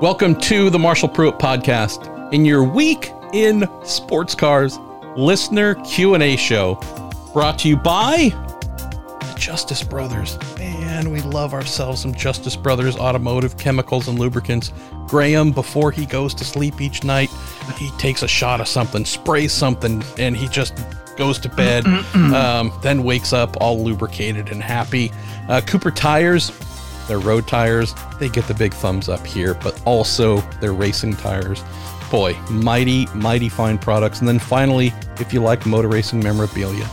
Welcome to the Marshall Pruett podcast in your week in sports cars listener Q&A show brought to you by the Justice Brothers. Man, we love ourselves some Justice Brothers automotive chemicals and lubricants. Graham, before he goes to sleep each night, he takes a shot of something, sprays something, and he just goes to bed, um, then wakes up all lubricated and happy. Uh, Cooper Tires, their road tires, they get the big thumbs up here, but also their racing tires. Boy, mighty, mighty fine products. And then finally, if you like motor racing memorabilia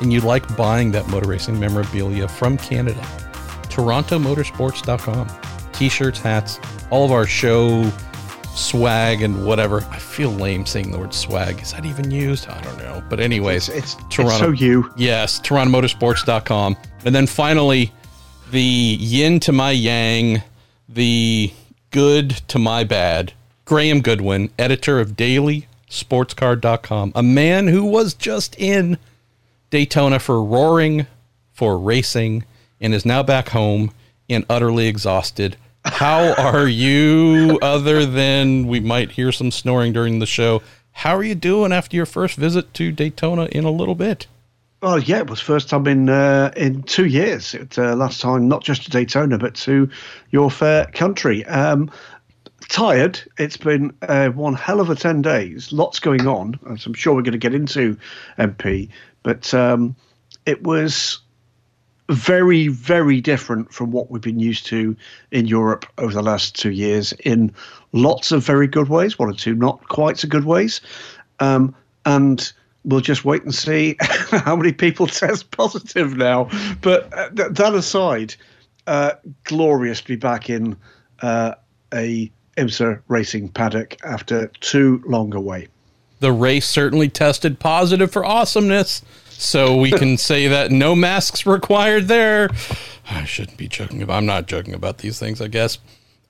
and you like buying that motor racing memorabilia from Canada, TorontoMotorsports.com. T shirts, hats, all of our show swag and whatever. I feel lame saying the word swag. Is that even used? I don't know. But, anyways, It's, it's so you. Yes, TorontoMotorsports.com. And then finally, the yin to my yang, the good to my bad. Graham Goodwin, editor of DailySportsCar.com, a man who was just in Daytona for roaring, for racing, and is now back home and utterly exhausted. How are you, other than we might hear some snoring during the show? How are you doing after your first visit to Daytona in a little bit? Well, yeah, it was first time in uh, in two years. It, uh, last time, not just to Daytona, but to your fair country. Um, tired. It's been uh, one hell of a ten days. Lots going on, as I'm sure we're going to get into MP. But um, it was very, very different from what we've been used to in Europe over the last two years. In lots of very good ways, one or two not quite so good ways, um, and we'll just wait and see how many people test positive now. But uh, th- that aside, uh, glorious to be back in uh, a IMSA racing paddock after too long away. The race certainly tested positive for awesomeness, so we can say that no masks required there. I shouldn't be joking about. I'm not joking about these things, I guess.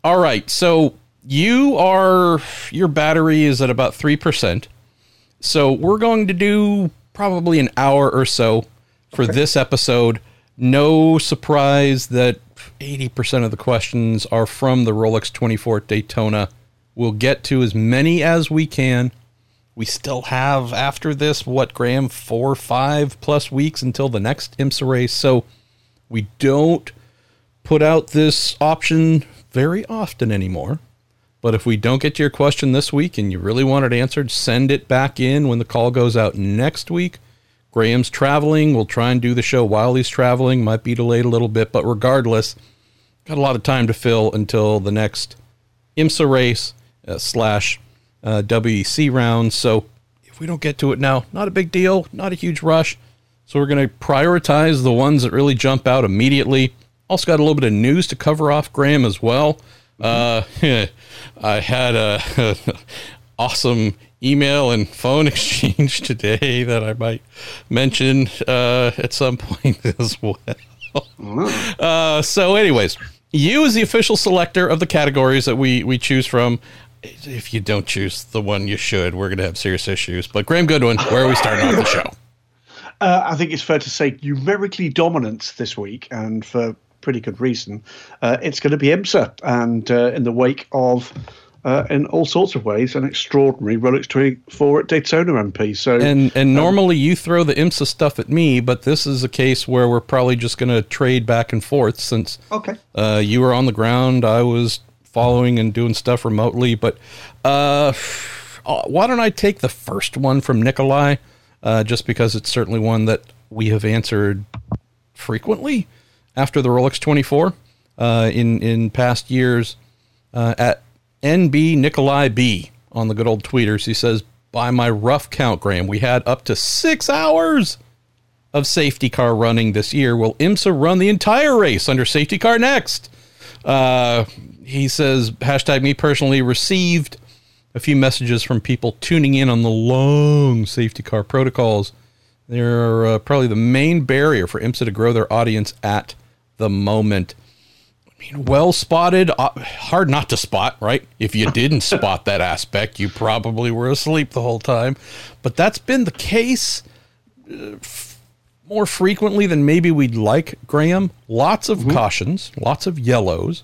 All right, so you are your battery is at about three percent. So we're going to do probably an hour or so for this episode. No surprise that 80% of the questions are from the Rolex 24 Daytona. We'll get to as many as we can. We still have, after this, what, Graham, four, five plus weeks until the next IMSA race. So we don't put out this option very often anymore. But if we don't get to your question this week and you really want it answered, send it back in when the call goes out next week. Graham's traveling. We'll try and do the show while he's traveling. Might be delayed a little bit, but regardless, got a lot of time to fill until the next IMSA race uh, slash uh, WEC round. So if we don't get to it now, not a big deal, not a huge rush. So we're going to prioritize the ones that really jump out immediately. Also got a little bit of news to cover off, Graham, as well. Uh, I had a awesome email and phone exchange today that I might mention uh, at some point as well. Uh, so, anyways, you as the official selector of the categories that we we choose from. If you don't choose the one you should, we're going to have serious issues. But Graham Goodwin, where are we starting off the show? Uh, I think it's fair to say numerically dominant this week, and for pretty good reason. Uh, it's going to be IMSA, and uh, in the wake of, uh, in all sorts of ways, an extraordinary Rolex 24 at Daytona MP. So, And and normally you throw the IMSA stuff at me, but this is a case where we're probably just going to trade back and forth since okay, uh, you were on the ground, I was following and doing stuff remotely. But uh, why don't I take the first one from Nikolai, uh, just because it's certainly one that we have answered frequently after the Rolex 24 uh, in in past years uh, at NB Nikolai B on the good old tweeters. He says, by my rough count, Graham, we had up to six hours of safety car running this year. Will IMSA run the entire race under safety car next? Uh, he says, hashtag me personally received a few messages from people tuning in on the long safety car protocols. They're uh, probably the main barrier for IMSA to grow their audience at the moment. I mean, well spotted, uh, hard not to spot, right? If you didn't spot that aspect, you probably were asleep the whole time. But that's been the case uh, f- more frequently than maybe we'd like, Graham. Lots of cautions, lots of yellows.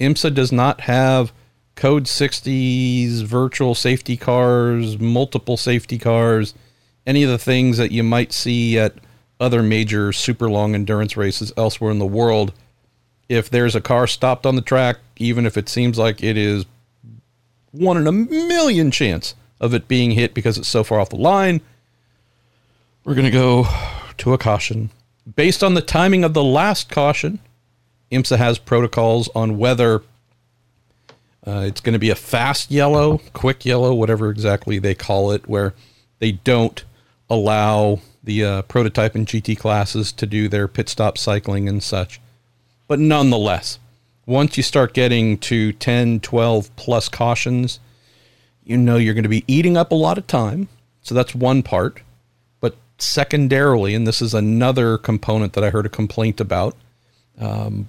IMSA does not have code 60s, virtual safety cars, multiple safety cars, any of the things that you might see at other major super long endurance races elsewhere in the world. If there's a car stopped on the track, even if it seems like it is one in a million chance of it being hit because it's so far off the line, we're going to go to a caution. Based on the timing of the last caution, IMSA has protocols on whether uh, it's going to be a fast yellow, quick yellow, whatever exactly they call it, where they don't allow the uh, prototype and GT classes to do their pit stop cycling and such. But nonetheless, once you start getting to 10, 12 plus cautions, you know you're going to be eating up a lot of time. So that's one part. But secondarily, and this is another component that I heard a complaint about. Um,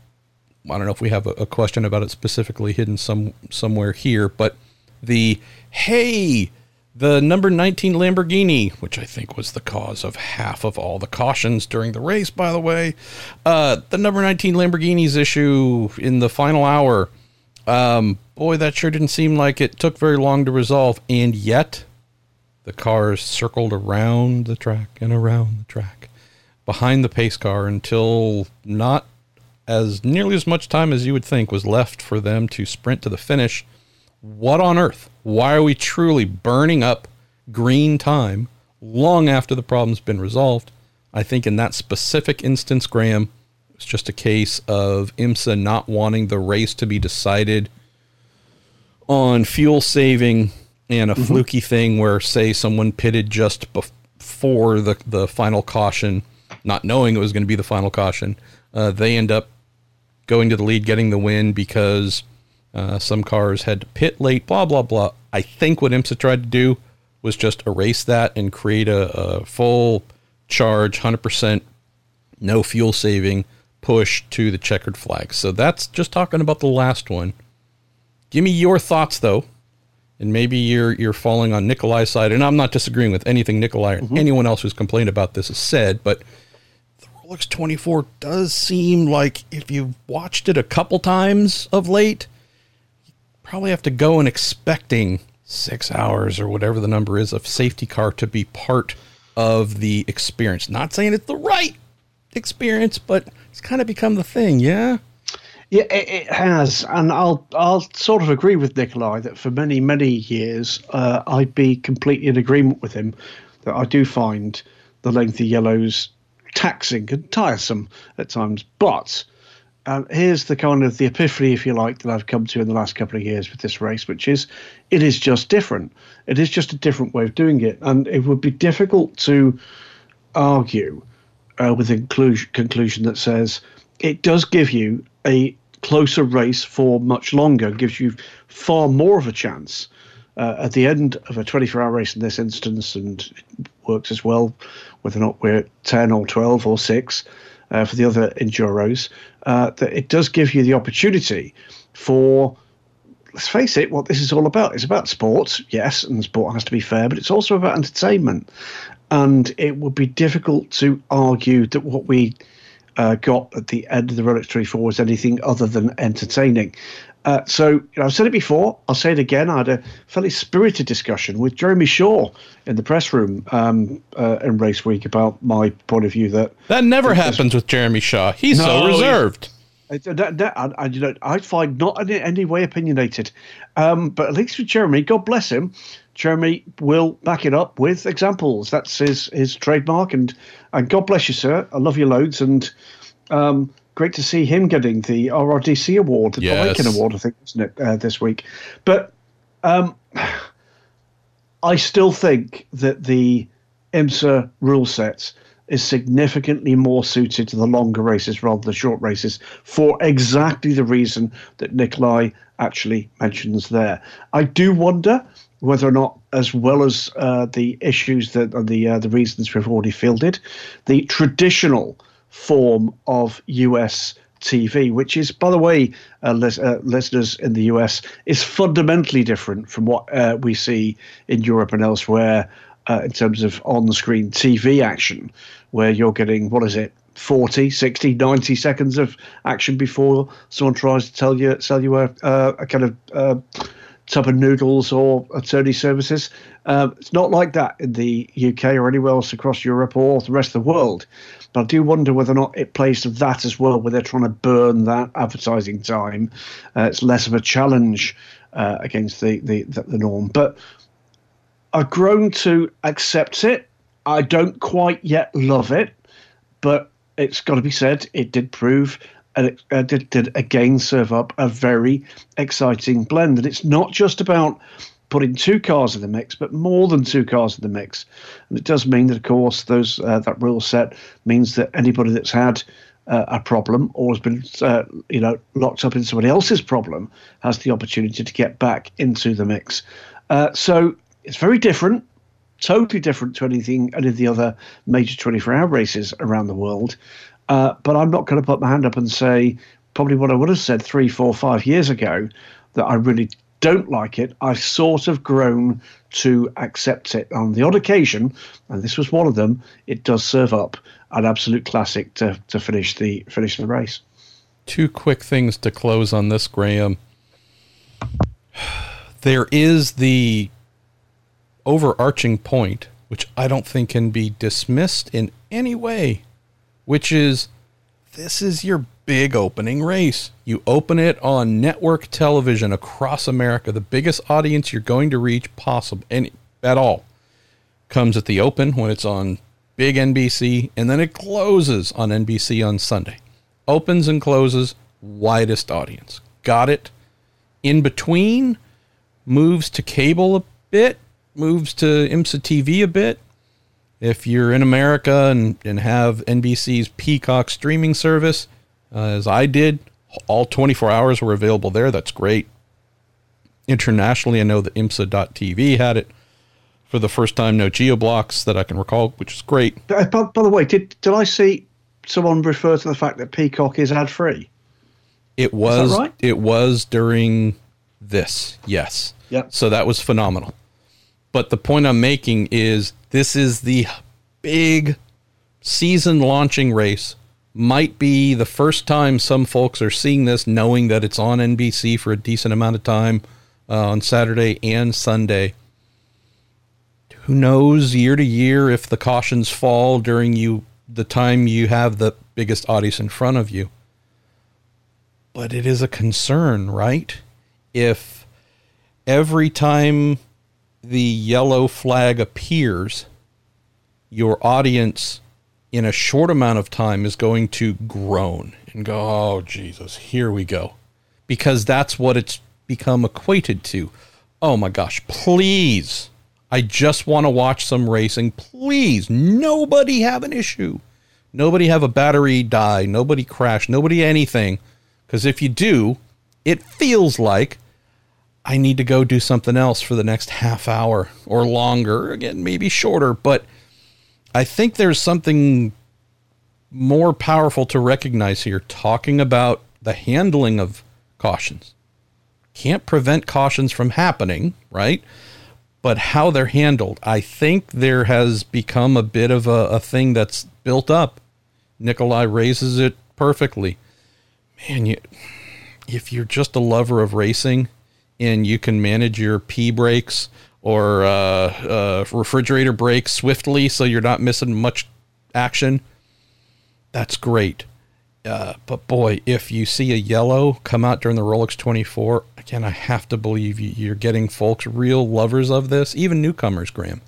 I don't know if we have a, a question about it specifically hidden some somewhere here, but the hey, the number 19 Lamborghini, which I think was the cause of half of all the cautions during the race, by the way, uh, the number 19 Lamborghini's issue in the final hour. Um, boy, that sure didn't seem like it took very long to resolve, and yet the cars circled around the track and around the track behind the pace car until not as nearly as much time as you would think was left for them to sprint to the finish. What on earth? Why are we truly burning up green time long after the problem's been resolved? I think in that specific instance, Graham, it's just a case of IMSA not wanting the race to be decided on fuel saving and a mm-hmm. fluky thing where, say, someone pitted just before the, the final caution, not knowing it was going to be the final caution. Uh, they end up going to the lead, getting the win because uh, some cars had to pit late, blah, blah, blah. I think what IMSA tried to do was just erase that and create a, a full charge, 100% no fuel saving push to the checkered flag. So that's just talking about the last one. Give me your thoughts though. And maybe you're you're falling on Nikolai's side, and I'm not disagreeing with anything Nikolai or mm-hmm. anyone else who's complained about this has said, but the Rolex 24 does seem like if you've watched it a couple times of late, probably have to go and expecting six hours or whatever the number is of safety car to be part of the experience. Not saying it's the right experience, but it's kind of become the thing, yeah? Yeah, it, it, has, and I'll I'll sort of agree with Nikolai that for many many years uh, I'd be completely in agreement with him that I do find the lengthy yellows taxing and tiresome at times. But um, here's the kind of the epiphany, if you like, that I've come to in the last couple of years with this race, which is it is just different. It is just a different way of doing it, and it would be difficult to argue uh, with a conclusion, conclusion that says it does give you a closer race for much longer, gives you far more of a chance uh, at the end of a 24 hour race in this instance, and it works as well whether or not we're 10 or 12 or 6 uh, for the other Enduros, uh, that it does give you the opportunity for, let's face it, what this is all about. It's about sports, yes, and sport has to be fair, but it's also about entertainment. And it would be difficult to argue that what we uh, got at the end of the Rolex 24 was anything other than entertaining. Uh, so, you know, I've said it before. I'll say it again. I had a fairly spirited discussion with Jeremy Shaw in the press room um, uh, in race week about my point of view. That that never happens with Jeremy Shaw. He's no, so reserved. I, that, I, I, you know, I find not in any way opinionated, um, but at least with Jeremy, God bless him, Jeremy will back it up with examples. That's his his trademark, and and God bless you, sir. I love you loads, and um, great to see him getting the RRDC award, the yes. Viking award, I think, isn't it, uh, this week? But um, I still think that the IMSA rule sets is significantly more suited to the longer races rather than the short races for exactly the reason that Nikolai actually mentions there. I do wonder whether or not, as well as uh, the issues that are the uh, the reasons we've already fielded, the traditional form of US TV, which is, by the way, uh, lis- uh, listeners in the US, is fundamentally different from what uh, we see in Europe and elsewhere uh, in terms of on screen TV action, where you're getting, what is it, 40, 60, 90 seconds of action before someone tries to tell you, sell you a, a kind of uh, tub of noodles or attorney services. Um, it's not like that in the UK or anywhere else across Europe or the rest of the world. But I do wonder whether or not it plays to that as well, where they're trying to burn that advertising time. Uh, it's less of a challenge uh, against the, the, the norm. But I've grown to accept it. I don't quite yet love it, but it's got to be said, it did prove and it uh, did, did again serve up a very exciting blend. And it's not just about putting two cars in the mix, but more than two cars in the mix. And it does mean that, of course, those uh, that rule set means that anybody that's had uh, a problem or has been, uh, you know, locked up in somebody else's problem has the opportunity to get back into the mix. Uh, so it's very different, totally different to anything any of the other major 24-hour races around the world. Uh, but I'm not going to put my hand up and say probably what I would have said three, four, five years ago that I really don't like it. I've sort of grown to accept it. On the odd occasion, and this was one of them, it does serve up an absolute classic to, to finish the finish the race. Two quick things to close on this, Graham. There is the overarching point, which I don't think can be dismissed in any way which is this is your big opening race. You open it on network television across America, the biggest audience you're going to reach possible any at all. Comes at the open when it's on big NBC, and then it closes on NBC on Sunday. Opens and closes, widest audience. Got it. In between, moves to cable a bit, moves to IMSA TV a bit, if you're in America and, and have NBC's Peacock streaming service, uh, as I did, all 24 hours were available there. That's great. Internationally, I know that IMSA.tv had it for the first time. No geo blocks that I can recall, which is great. Uh, by, by the way, did did I see someone refer to the fact that Peacock is ad free? It was right? it was during this, yes. Yeah. So that was phenomenal. But the point I'm making is this is the big season launching race. Might be the first time some folks are seeing this, knowing that it's on NBC for a decent amount of time uh, on Saturday and Sunday. Who knows year to year if the cautions fall during you the time you have the biggest audience in front of you. But it is a concern, right? If every time the yellow flag appears, your audience in a short amount of time is going to groan and go, oh, Jesus, here we go. Because that's what it's become equated to. Oh my gosh, please. I just want to watch some racing. Please, nobody have an issue. Nobody have a battery die. Nobody crash. Nobody anything. Because if you do, it feels like I need to go do something else for the next half hour or longer. Again, maybe shorter, but I think there's something more powerful to recognize here talking about the handling of cautions. Can't prevent cautions from happening, right? But how they're handled. I think there has become a bit of a, a thing that's built up. Nikolai raises it perfectly. Man, you, if you're just a lover of racing, and you can manage your P breaks or uh, uh, refrigerator breaks swiftly so you're not missing much action, that's great. Uh, but boy, if you see a yellow come out during the Rolex 24, again, I have to believe you're getting folks, real lovers of this, even newcomers, Graham,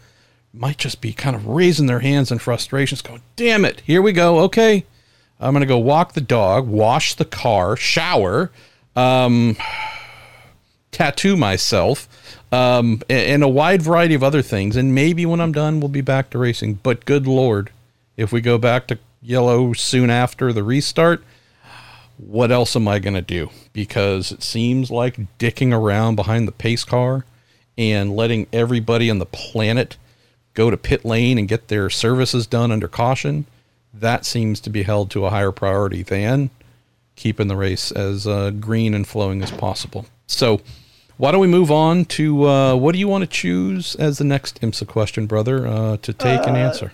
might just be kind of raising their hands in frustrations, going, damn it, here we go. Okay, I'm going to go walk the dog, wash the car, shower. Um, tattoo myself, um, and a wide variety of other things. And maybe when I'm done, we'll be back to racing. But good lord, if we go back to yellow soon after the restart, what else am I going to do? Because it seems like dicking around behind the pace car and letting everybody on the planet go to pit lane and get their services done under caution, that seems to be held to a higher priority than keeping the race as uh, green and flowing as possible. So, why don't we move on to uh, what do you want to choose as the next IMSA question, brother, uh, to take uh, and answer?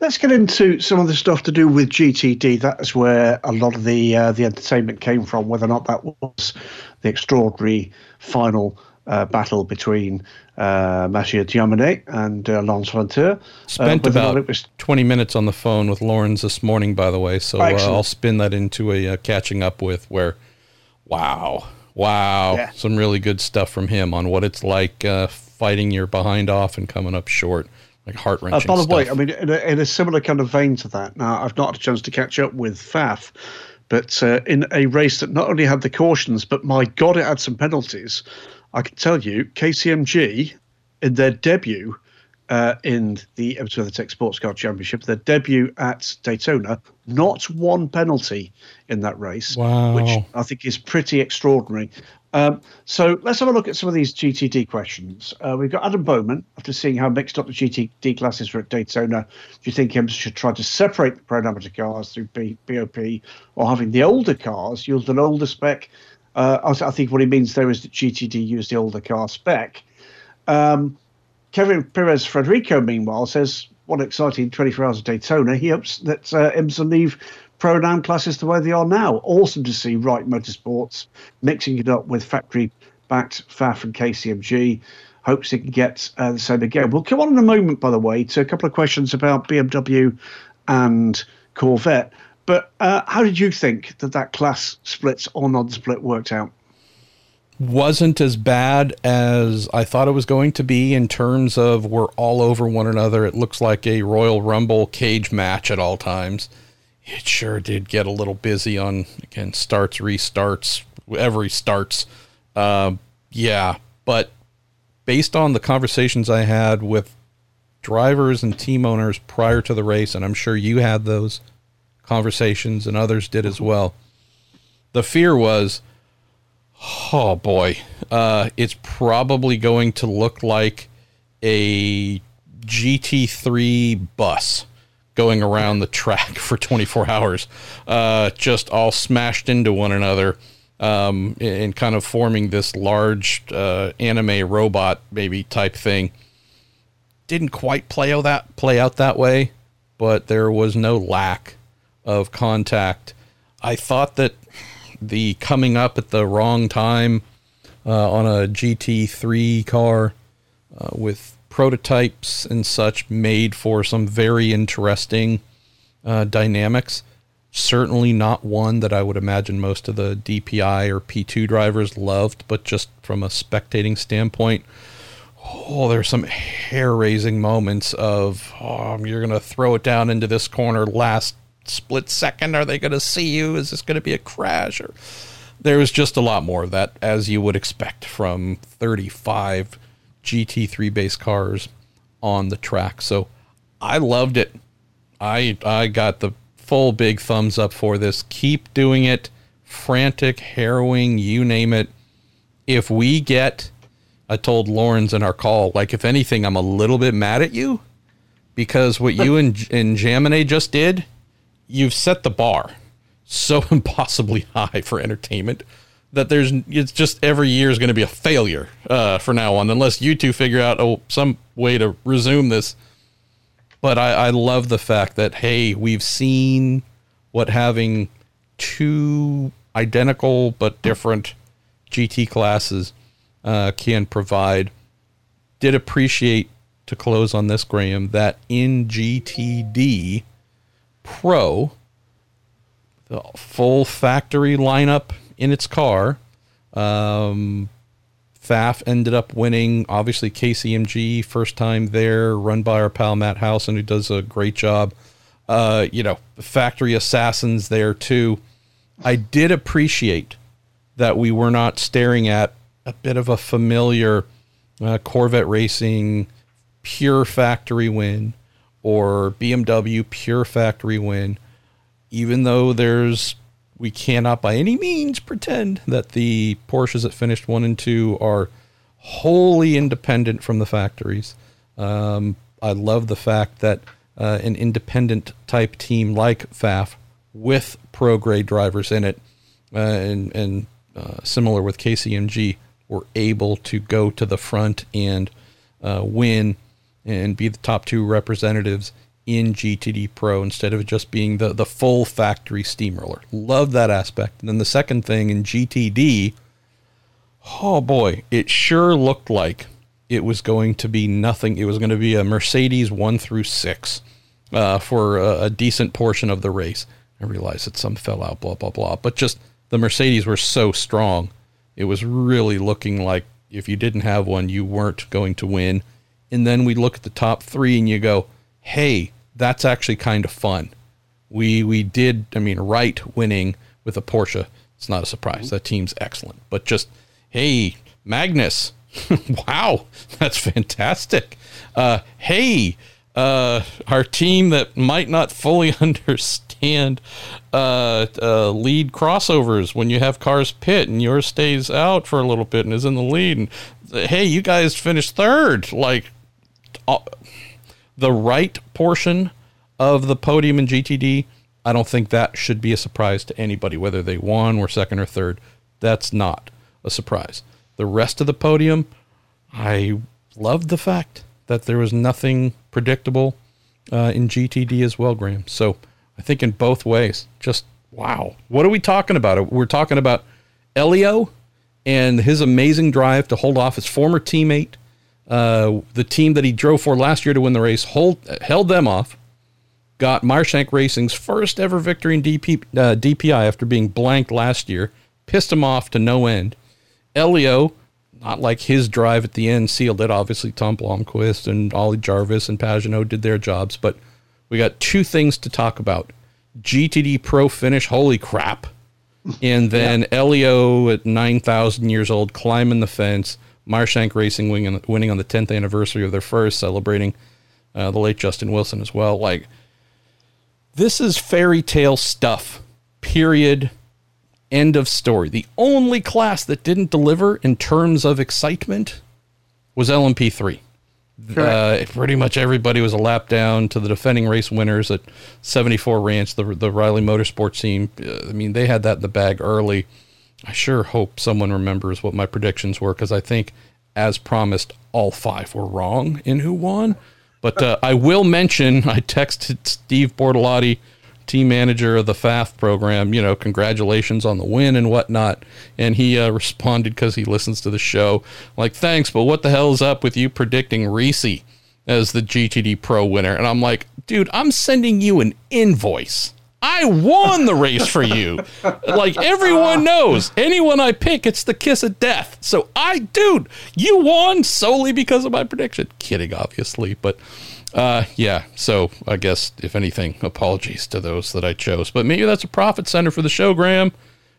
Let's get into some of the stuff to do with GTD. That's where a lot of the uh, the entertainment came from. Whether or not that was the extraordinary final uh, battle between uh, Mathieu Jaminet and uh, Laurens Vanthoor. Spent whether or not about it was 20 minutes on the phone with Lawrence this morning, by the way. So uh, I'll spin that into a uh, catching up with where, wow, wow, Yeah. some really good stuff from him on what it's like uh, fighting your behind off and coming up short, like heart Uh, wrenching by the way, I mean, in a, in a similar kind of vein to that. Now, I've not had a chance to catch up with Pfaff, but uh, in a race that not only had the cautions, but my God, it had some penalties. I can tell you, KCMG, in their debut uh, in the Tech Sports Car Championship, their debut at Daytona, not one penalty in that race, Wow. which I think is pretty extraordinary. Um, so let's have a look at some of these GTD questions. Uh, we've got Adam Bowman. After seeing how mixed up the GTD classes were at Daytona, do you think IMSA should try to separate the pro amateur cars through B- BOP or having the older cars use an older spec? Uh, I I think what he means there is that GTD used the older car spec. Um, Kevin Perez Frederico, meanwhile, says, What exciting 24 hours of Daytona. He hopes that uh, IMSA leave pro and am classes the way they are now. Awesome to see Wright Motorsports mixing it up with factory backed Pfaff and KCMG. Hopes he can get uh, the same again. We'll come on in a moment, by the way, to a couple of questions about BMW and Corvette. But uh, how did you think that that class splits or non split worked out? Wasn't as bad as I thought it was going to be in terms of we're all over one another. It looks like a Royal Rumble cage match at all times. It sure did get a little busy on again starts, restarts, every starts. Uh, yeah, but based on the conversations I had with drivers and team owners prior to the race, and I'm sure you had those conversations and others did as well. The fear was Oh boy, uh, it's probably going to look like a GT3 bus going around the track for 24 hours, uh, just all smashed into one another, um, and kind of forming this large uh, anime robot maybe type thing. Didn't quite play out that play out that way, but there was no lack of contact. I thought that the coming up at the wrong time uh, on a GT3 car uh, with prototypes and such made for some very interesting uh, dynamics. Certainly not one that I would imagine most of the DPI or P2 drivers loved, but just from a spectating standpoint, oh, there's some hair raising moments of oh, you're going to throw it down into this corner last split second. Are they going to see you? Is this going to be a crash? Or there was just a lot more of that, as you would expect from 35 GT3 based cars on the track. So I loved it. I I got the full big thumbs up for this. Keep doing it. Frantic, harrowing, you name it. If we get I told Lawrence in our call, like if anything, I'm a little bit mad at you because what you and and Jamine just did, you've set the bar so impossibly high for entertainment that there's it's just every year is going to be a failure uh, for now on unless you two figure out oh some way to resume this. But I, I love the fact that hey, we've seen what having two identical but different GT classes uh, can provide. Did appreciate to close on this, Graham, that in GTD Pro, the full factory lineup in its car, um, Pfaff ended up winning. Obviously, KCMG first time there, run by our pal Matt Housen, who does a great job. Uh, you know, factory assassins there too. I did appreciate that we were not staring at a bit of a familiar uh, Corvette racing pure factory win or BMW pure factory win, even though there's we cannot by any means pretend that the Porsches that finished one and two are wholly independent from the factories. Um, I love the fact that uh, an independent type team like Pfaff with pro grade drivers in it, uh, and and uh, similar with KCMG, were able to go to the front and uh, win and be the top two representatives in GTD Pro instead of just being the, the full factory steamroller. Love that aspect. And then the second thing in GTD, oh boy, it sure looked like it was going to be nothing. It was going to be a Mercedes one through six uh, for a, a decent portion of the race. I realize that some fell out, blah blah blah, but just the Mercedes were so strong, it was really looking like if you didn't have one, you weren't going to win. And then we look at the top three, and you go, "Hey, that's actually kind of fun." We we did. I mean, Wright winning with a Porsche. It's not a surprise. That team's excellent. But just hey, Magnus, wow, that's fantastic. Uh, hey, uh, our team that might not fully understand uh, uh, lead crossovers when you have cars pit and yours stays out for a little bit and is in the lead. And hey, you guys finished third. Like the right portion of the podium in GTD, I don't think that should be a surprise to anybody, whether they won or second or third. That's not a surprise. The rest of the podium, I loved the fact that there was nothing predictable uh, in GTD as well, Graham. So I think in both ways, just wow. What are we talking about? We're talking about Helio and his amazing drive to hold off his former teammate, uh, the team that he drove for last year to win the race, hold, held them off, got Meyer Shank Racing's first ever victory in DP, uh, DPI after being blanked last year, pissed him off to no end. Helio, not like his drive at the end sealed it. Obviously, Tom Blomqvist and Ollie Jarvis and Pagenaud did their jobs, but we got two things to talk about: GTD Pro finish, holy crap, and then yeah. Helio at nine thousand years old climbing the fence. Meyershank Racing winning, winning on the tenth anniversary of their first, celebrating uh, the late Justin Wilson as well. Like this is fairy tale stuff. Period. End of story. The only class that didn't deliver in terms of excitement was LMP3. Uh, pretty much everybody was a lap down to the defending race winners at 74 Ranch, the, the Riley Motorsports team. Uh, I mean, they had that in the bag early. I sure hope someone remembers what my predictions were because I think, as promised, all five were wrong in who won. But uh, I will mention I texted Steve Bortolotti team manager of the Pfaff program, you know, congratulations on the win and whatnot. And he uh, responded because he listens to the show, like, thanks, but what the hell is up with you predicting Risi as the GTD Pro winner? And I'm like, dude, I'm sending you an invoice. I won the race for you. like everyone knows, anyone I pick, it's the kiss of death. So I, dude, you won solely because of my prediction. Kidding, obviously, but uh, yeah. So I guess if anything, apologies to those that I chose. But maybe that's a profit center for the show, Graham.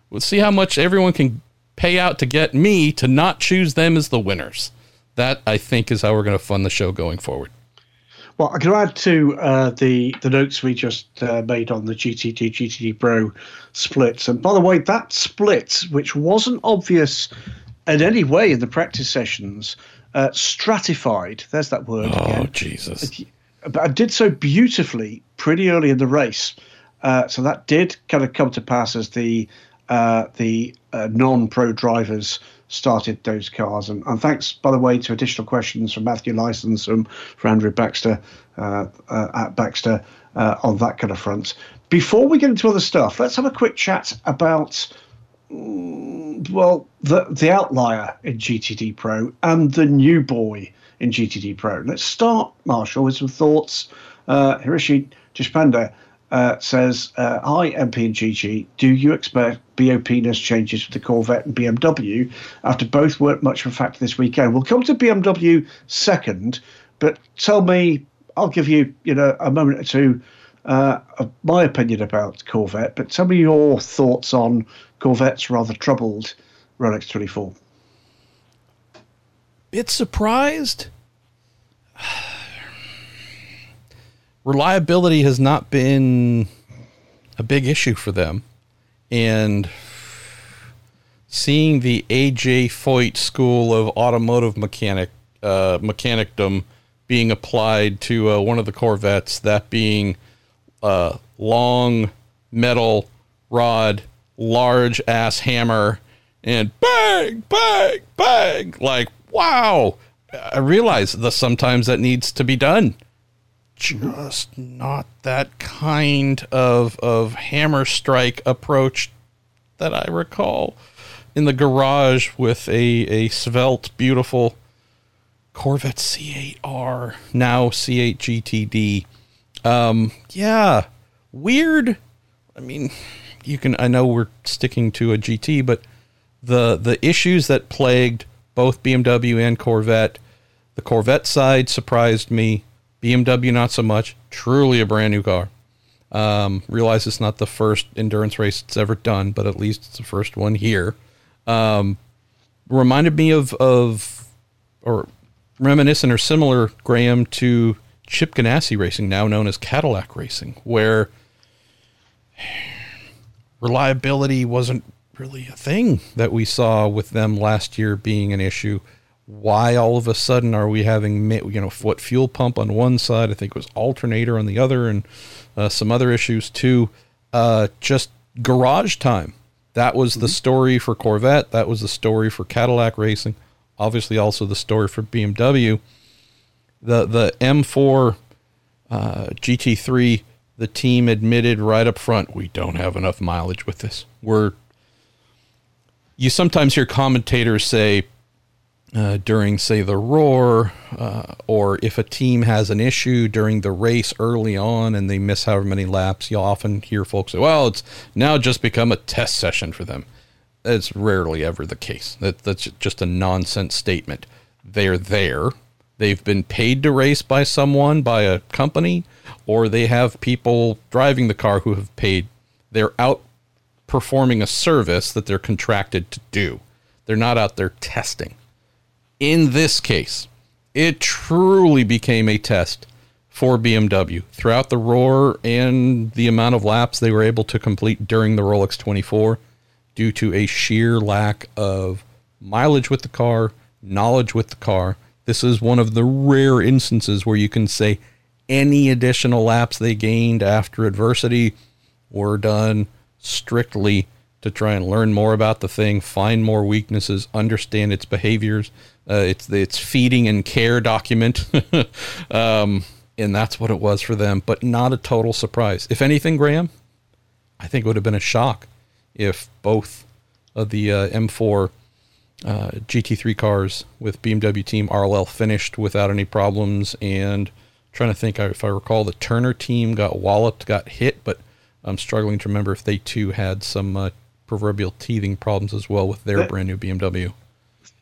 We'll see how much everyone can pay out to get me to not choose them as the winners. That I think is how we're going to fund the show going forward. Well, I can add to uh, the the notes we just uh, made on the GTD GTD Pro splits. And by the way, that split, which wasn't obvious in any way in the practice sessions, uh, stratified. There's that word. Oh, again. Jesus. But I did so beautifully pretty early in the race. Uh, so that did kind of come to pass as the uh, the uh, non-pro drivers started those cars. And, and, thanks, by the way, to additional questions from Matthew License, from, from Andrew Baxter uh, uh, at Baxter on that kind of front. Before we get into other stuff, let's have a quick chat about Mm, well, the the outlier in GTD Pro and the new boy in GTD Pro. Let's start, Marshall, with some thoughts. Uh, Hiroshi Deshpande uh, says, uh, "Hi, MP and GG. Do you expect BOPness changes for the Corvette and BMW after both weren't much of a factor this weekend? We'll come to BMW second, but tell me. I'll give you, you know, a moment or two Uh, my opinion about Corvette, but tell me your thoughts on Corvette's rather troubled Rolex 24. Bit surprised. Reliability has not been a big issue for them. And seeing the AJ Foyt School of Automotive Mechanic uh, Mechanicdom being applied to uh, one of the Corvettes, that being a long metal rod large ass hammer and bang, bang, bang. Like, wow. I realize that sometimes that needs to be done. Just not that kind of of hammer strike approach that I recall. in the garage with a, a svelte, beautiful Corvette C8R, now C8 GTD. Um, yeah, weird. I mean, you can. I know we're sticking to a GT, but the the issues that plagued both BMW and Corvette, the Corvette side surprised me. BMW not so much. Truly a brand new car. Um, realize it's not the first endurance race it's ever done, but at least it's the first one here. Um, reminded me of of or reminiscent or similar, Graham, to Chip Ganassi Racing, now known as Cadillac Racing, where reliability wasn't really a thing that we saw with them last year being an issue. Why all of a sudden are we having you know what fuel pump on one side? I think it was alternator on the other, and uh, some other issues too. Uh, just garage time. That was the mm-hmm. story for Corvette. That was the story for Cadillac Racing. Obviously, also the story for BMW. The the M4 uh, GT3 the team admitted right up front we don't have enough mileage with this. We're you sometimes hear commentators say uh, during, say, the roar, uh, or if a team has an issue during the race early on and they miss however many laps, you'll often hear folks say, "Well, it's now just become a test session for them." It's rarely ever the case. That, that's just a nonsense statement. They're there. They've been paid to race by someone, by a company, or they have people driving the car who have paid. They're out performing a service that they're contracted to do. They're not out there testing. In this case, it truly became a test for BMW throughout the roar and the amount of laps they were able to complete during the Rolex 24 due to a sheer lack of mileage with the car, knowledge with the car. This is one of the rare instances where you can say any additional laps they gained after adversity were done strictly to try and learn more about the thing, find more weaknesses, understand its behaviors. Uh, it's its feeding and care document, um, and that's what it was for them. But not a total surprise. If anything, Graham, I think it would have been a shock if both of the uh, M4 uh, GT3 cars with BMW Team RLL finished without any problems. And trying to think, if I recall, the Turner team got walloped, got hit, but I'm struggling to remember if they too had some uh, proverbial teething problems as well with their they, brand new BMW.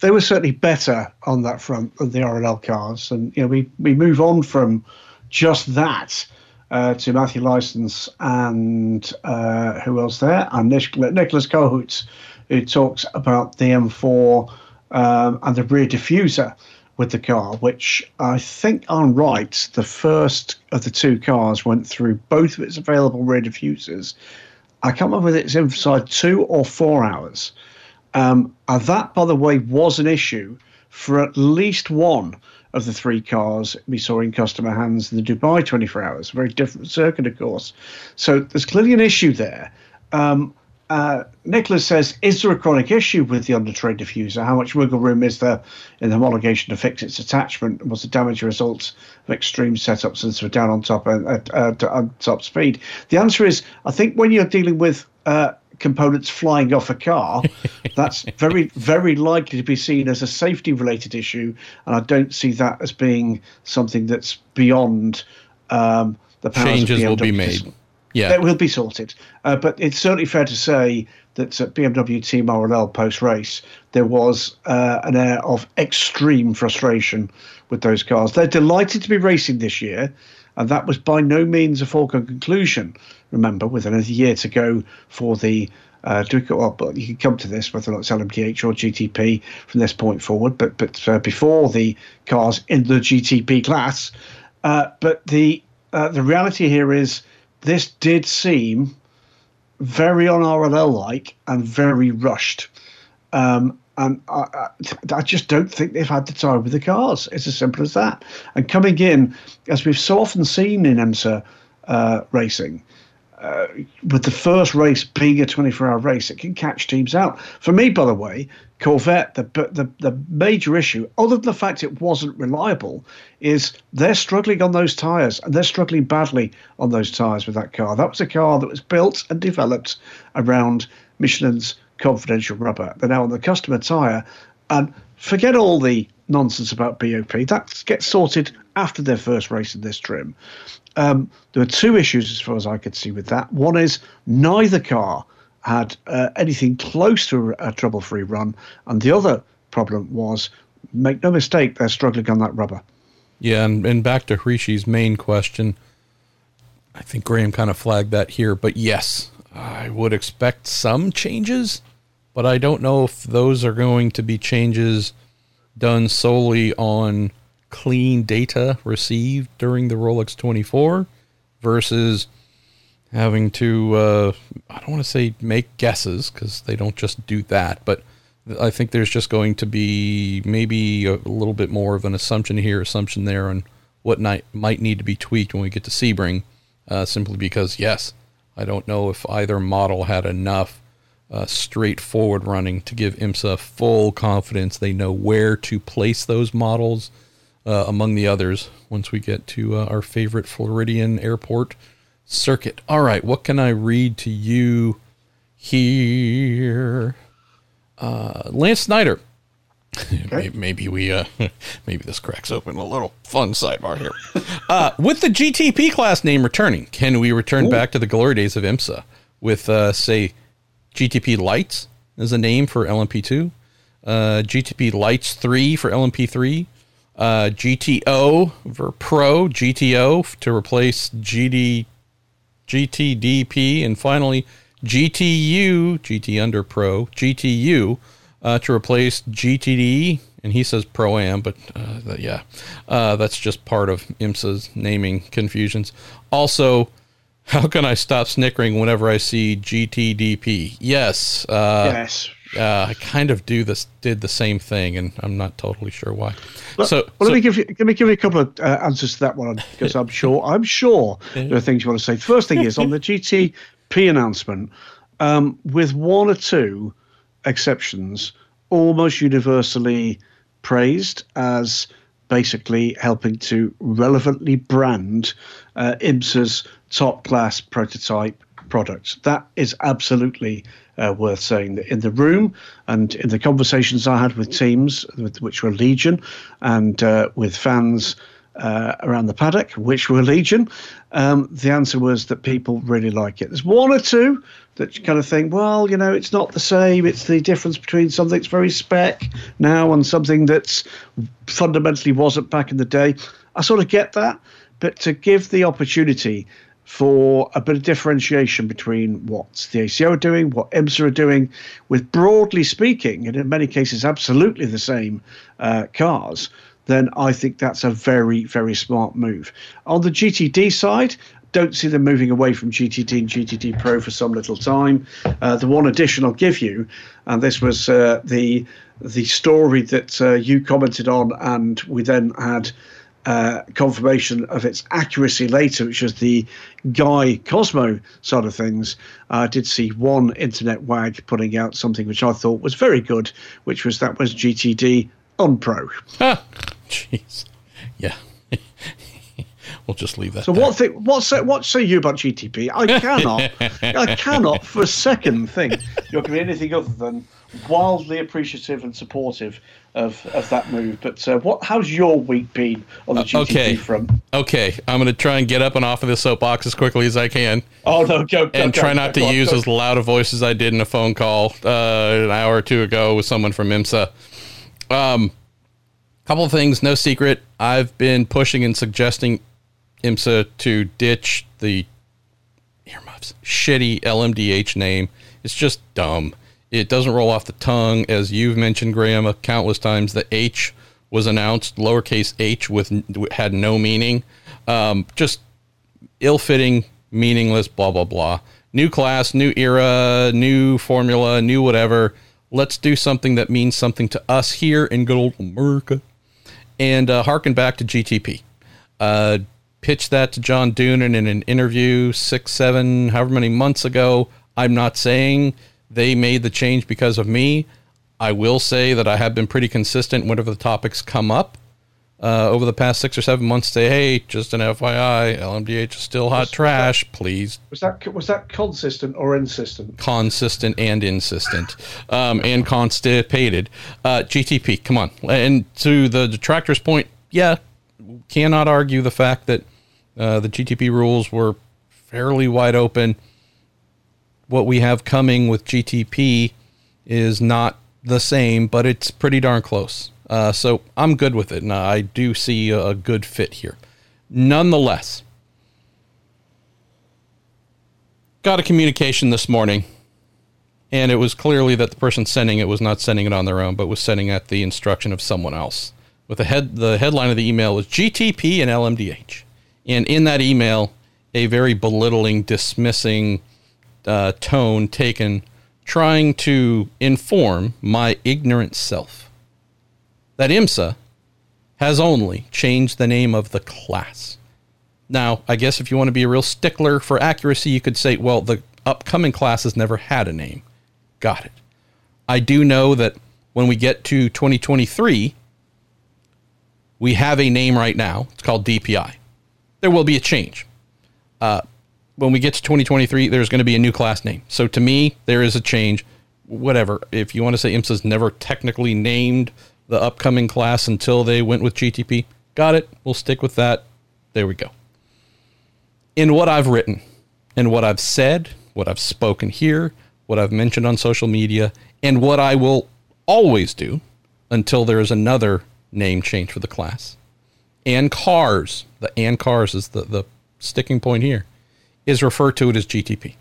They were certainly better on that front than the RLL cars, and you know we we move on from just that uh, to Matthew Licence and uh, who else there? And Nicholas Kohut, who talks about the M4 um, and the rear diffuser with the car, which I think I'm right. The first of the two cars went through both of its available rear diffusers. I can't remember whether it's inside two or four hours. Um, and that, by the way, was an issue for at least one of the three cars we saw in customer hands in the Dubai 24 hours. Very different circuit, of course. So there's clearly an issue there. Um, uh, Nicholas says, is there a chronic issue with the undertray diffuser? How much wiggle room is there in the homologation to fix its attachment? Was the damage a result of extreme setups since we're down on top uh, uh, on top speed? The answer is, I think when you're dealing with uh, components flying off a car, that's very, very likely to be seen as a safety related issue. And I don't see that as being something that's beyond um, the powers Changes will be made. Yeah, it will be sorted. Uh, but it's certainly fair to say that at BMW Team RLL post race, there was uh, an air of extreme frustration with those cars. They're delighted to be racing this year, and that was by no means a foregone conclusion. Remember, with another year to go for the uh, do we, well, but you can come to this whether or not it's LMDH or GTP from this point forward. But but uh, before the cars in the GTP class, uh, but the uh, the reality here is this did seem very on RLL like and very rushed. Um, and I, I, I, just don't think they've had the time with the cars. It's as simple as that. And coming in, as we've so often seen in IMSA uh, racing, uh, with the first race being a 24 hour race, it can catch teams out. For me, by the way, Corvette, the, the, the major issue, other than the fact it wasn't reliable, is they're struggling on those tyres and they're struggling badly on those tyres with that car. That was a car that was built and developed around Michelin's confidential rubber. They're now on the customer tyre. And forget all the nonsense about BOP. That gets sorted after their first race in this trim. Um, there were two issues as far as I could see with that. One is neither car had uh, anything close to a, trouble free run. And the other problem was make no mistake, they're struggling on that rubber. Yeah, and, and back to Hrishi's main question. I think Graham kind of flagged that here, but yes, I would expect some changes, but I don't know if those are going to be changes done solely on clean data received during the Rolex 24 versus having to, uh, I don't want to say make guesses because they don't just do that, but I think there's just going to be maybe a little bit more of an assumption here, assumption there on what might, need to be tweaked when we get to Sebring, uh, simply because, yes, I don't know if either model had enough uh, straightforward running to give IMSA full confidence they know where to place those models uh, among the others once we get to uh, our favorite Floridian airport circuit. All right, what can I read to you here? Uh, Lance Snyder. Okay. maybe we uh, maybe this cracks open a little fun sidebar here. Uh, with the GTP class name returning, can we return Ooh. back to the glory days of IMSA with uh, say GTP Lights as a name for LMP2, uh, GTP Lights 3 for LMP3, uh, GTO Pro, GTO to replace GD, GTDP, and finally GTU, GT under Pro, GTU uh, to replace GTD. And he says Pro Am, but uh, yeah, uh, that's just part of IMSA's naming confusions. Also, how can I stop snickering whenever I see GTDP? Yes. Uh, yes. Uh, I kind of do this, did the same thing, and I'm not totally sure why. Well, so, well, so, let me give you let me give you a couple of uh, answers to that one because I'm sure I'm sure there are things you want to say. The first thing is on the GTP announcement, um, with one or two exceptions, almost universally praised as basically helping to relevantly brand uh, IMSA's top class prototype products. That is absolutely uh, worth saying. that In the room and in the conversations I had with teams, with, which were Legion, and uh, with fans uh, around the paddock, which were Legion, um, the answer was that people really like it. There's one or two that kind of think, well, you know, it's not the same. It's the difference between something that's very spec now and something that's fundamentally wasn't back in the day. I sort of get that, but to give the opportunity for a bit of differentiation between what the ACO are doing, what IMSA are doing, with broadly speaking, and in many cases, absolutely the same uh, cars, then I think that's a very, very smart move. On the GTD side, don't see them moving away from GTD and GTD Pro for some little time. Uh, the one addition I'll give you, and this was uh, the the story that uh, you commented on, and we then had uh, confirmation of its accuracy later, which was the Guy Cosmo side of things. I did see one internet wag putting out something which I thought was very good, which was that was GTD on Pro. Jeez, yeah. We'll just leave that. So there. what? Th- what say? What say you about GTP? I cannot. I cannot for a second think you're going to be anything other than wildly appreciative and supportive of, of that move. But uh, what? How's your week been on the GTP uh, okay. front? Okay, I'm going to try and get up and off of this soapbox as quickly as I can. Oh no, go, go and go, try not go, to use as loud a voice as I did in a phone call uh, an hour or two ago with someone from IMSA. Um, couple of things, no secret. I've been pushing and suggesting IMSA to ditch the earmuffs shitty LMDH name. It's just dumb. It doesn't roll off the tongue, as you've mentioned, Graham, countless times. The H was announced, lowercase h, with had no meaning. Um, just ill-fitting, meaningless, blah blah blah. New class, new era, new formula, new whatever. Let's do something that means something to us here in good old America, and uh, harken back to GTP. Uh, pitched that to John Doonan in an interview six, seven, however many months ago. I'm not saying they made the change because of me. I will say that I have been pretty consistent whenever the topics come up uh, over the past six or seven months say, hey, just an FYI, LMDH is still hot trash. Please. Was that was that consistent or insistent? Consistent and insistent, um, and constipated. Uh, GTP, come on. And to the detractor's point, yeah, cannot argue the fact that uh, the GTP rules were fairly wide open. What we have coming with GTP is not the same, but it's pretty darn close. Uh, so I'm good with it, and I do see a good fit here. Nonetheless, got a communication this morning, and it was clearly that the person sending it was not sending it on their own, but was sending at the instruction of someone else. With the head, the headline of the email was GTP and LMDH, and in that email, a very belittling, dismissing uh, tone taken, trying to inform my ignorant self that IMSA has only changed the name of the class. Now, I guess if you want to be a real stickler for accuracy, you could say, well, the upcoming class has never had a name. Got it. I do know that when we get to 2023, we have a name right now. It's called DPI. There will be a change. Uh, when we get to 2023, there's going to be a new class name. So to me, there is a change. Whatever. If you want to say IMSA's never technically named the upcoming class until they went with GTP. Got it. We'll stick with that. There we go. In what I've written and what I've said, what I've spoken here, what I've mentioned on social media, and what I will always do until there is another name change for the class. And cars, the and cars is the, the sticking point here, is refer to it as GTP.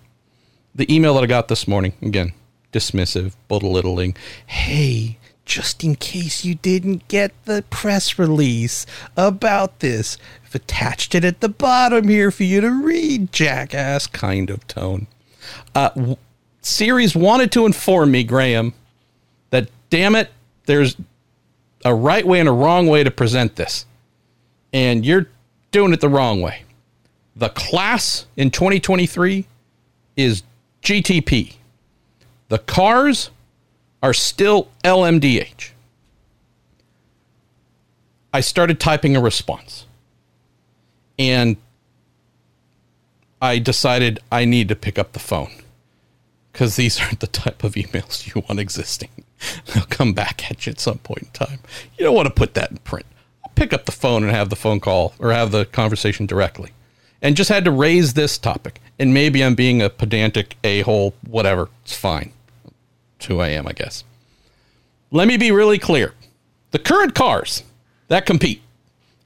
The email that I got this morning, again, dismissive, belittling. Hey, just in case you didn't get the press release about this. I've attached it at the bottom here for you to read, jackass kind of tone. Uh, w- series wanted to inform me, Graham, that damn it, there's a right way and a wrong way to present this. And you're doing it the wrong way. The class in 2023 is GTP. The cars are still LMDH. I started typing a response. And I decided I need to pick up the phone because these aren't the type of emails you want existing. They'll come back at you at some point in time. You don't want to put that in print. I'll pick up the phone and have the phone call or have the conversation directly. And just had to raise this topic. And maybe I'm being a pedantic a hole, whatever. It's fine. 2 a.m., I guess. Let me be really clear. The current cars that compete,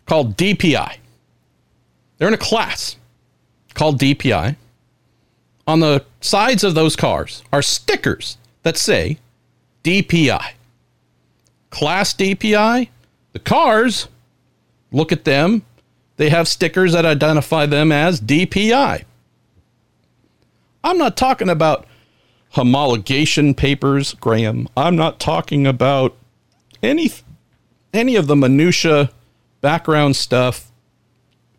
called DPI, they're in a class called DPI. On the sides of those cars are stickers that say DPI. Class DPI, the cars, look at them, they have stickers that identify them as DPI. I'm not talking about homologation papers, Graham. I'm not talking about any any of the minutia background stuff,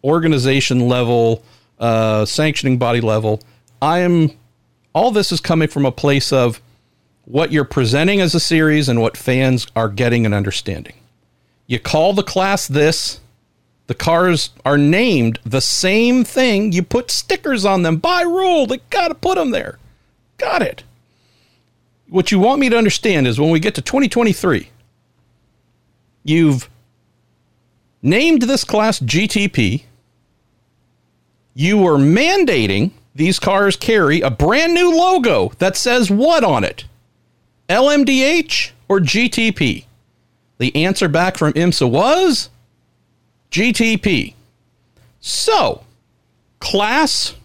organization level, uh, sanctioning body level. I am all this is coming from a place of what you're presenting as a series and what fans are getting and understanding. You call the class this, the cars are named the same thing. You put stickers on them by rule. They got to put them there. Got it. What you want me to understand is when we get to 2023, you've named this class GTP. You were mandating these cars carry a brand new logo that says what on it? LMDH or GTP? The answer back from IMSA was GTP. So, class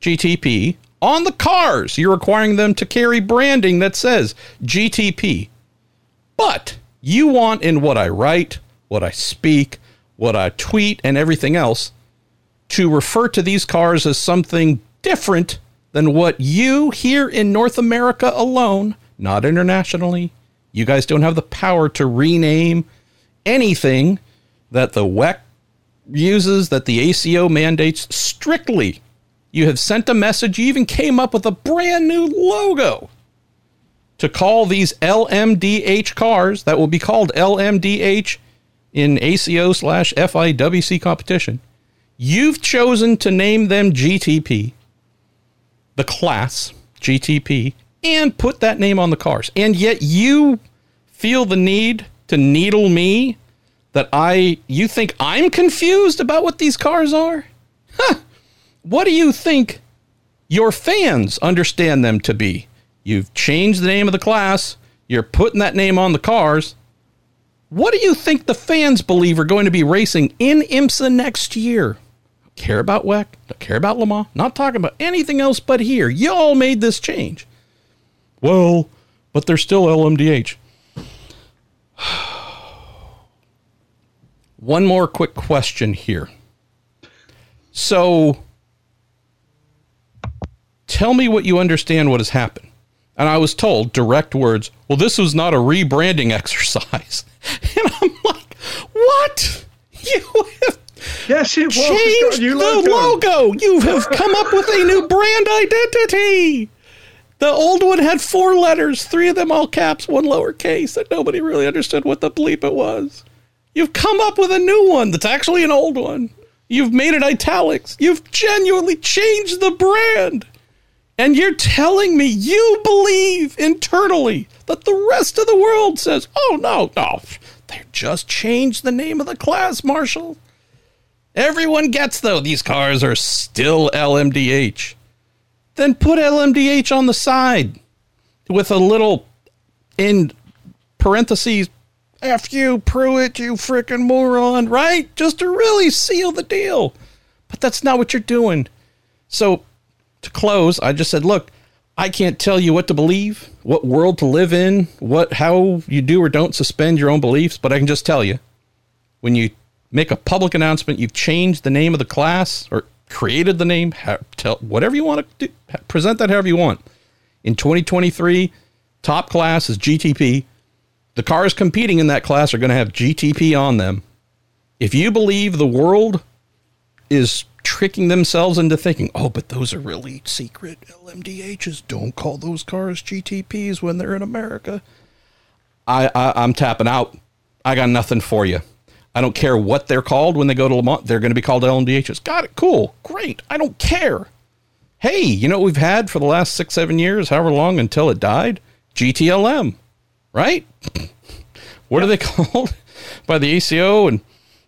GTP on the cars, you're requiring them to carry branding that says GTP. But you want in what I write, what I speak, what I tweet, and everything else to refer to these cars as something different than what you here in North America alone, not internationally, you guys don't have the power to rename anything that the WEC uses, that the ACO mandates strictly you have sent a message. You even came up with a brand new logo to call these LMDH cars that will be called LMDH in ACO slash FIA WEC competition. You've chosen to name them GTP, the class GTP, and put that name on the cars. And yet you feel the need to needle me that I you think I'm confused about what these cars are? Huh. What do you think your fans understand them to be? You've changed the name of the class, you're putting that name on the cars. What do you think the fans believe are going to be racing in IMSA next year? Don't Care about WEC, don't care about Le Mans, not talking about anything else but here. Y'all made this change. Well, but they're still LMDH. One more quick question here. So, tell me what you understand what has happened. And I was told direct words, well, this was not a rebranding exercise. And I'm like, what? You have Yes, it was. changed the logo. You have come up with a new brand identity. The old one had four letters, three of them all caps, one lowercase, and nobody really understood what the bleep it was. You've come up with a new one that's actually an old one. You've made it italics. You've genuinely changed the brand. And you're telling me you believe internally that the rest of the world says, oh, no, no, they just changed the name of the class, Marshall. Everyone gets, though, these cars are still LMDH. Then put LMDH on the side with a little in parentheses, F you, Pruett, you freaking moron, right? Just to really seal the deal. But that's not what you're doing. So to close, I just said, look, I can't tell you what to believe, what world to live in, what how you do or don't suspend your own beliefs, but I can just tell you when you make a public announcement you've changed the name of the class or created the name, tell whatever you want to do, present that however you want. In 2023, top class is GTP. The cars competing in that class are going to have GTP on them. If you believe the world is tricking themselves into thinking, oh, but those are really secret LMDHs. Don't call those cars GTPs when they're in America. I, I I'm tapping out. I got nothing for you. I don't care what they're called when they go to Le Mans. They're going to be called LMDHs. Got it. Cool. Great. I don't care. Hey, you know what we've had for the last six, seven years, however long until it died? GTLM, right? What are they called by the ACO and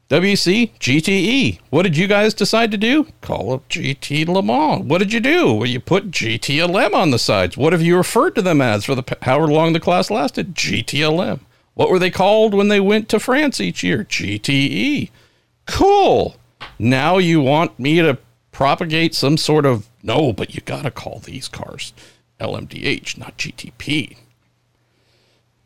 WEC? GTE. What did you guys decide to do? Call it GT Le Mans. What did you do? Well, you put GTLM on the sides. What have you referred to them as for the however long the class lasted? GTLM. What were they called when they went to France each year? GTE. Cool. Now you want me to propagate some sort of no, but you got to call these cars LMDH, not GTP.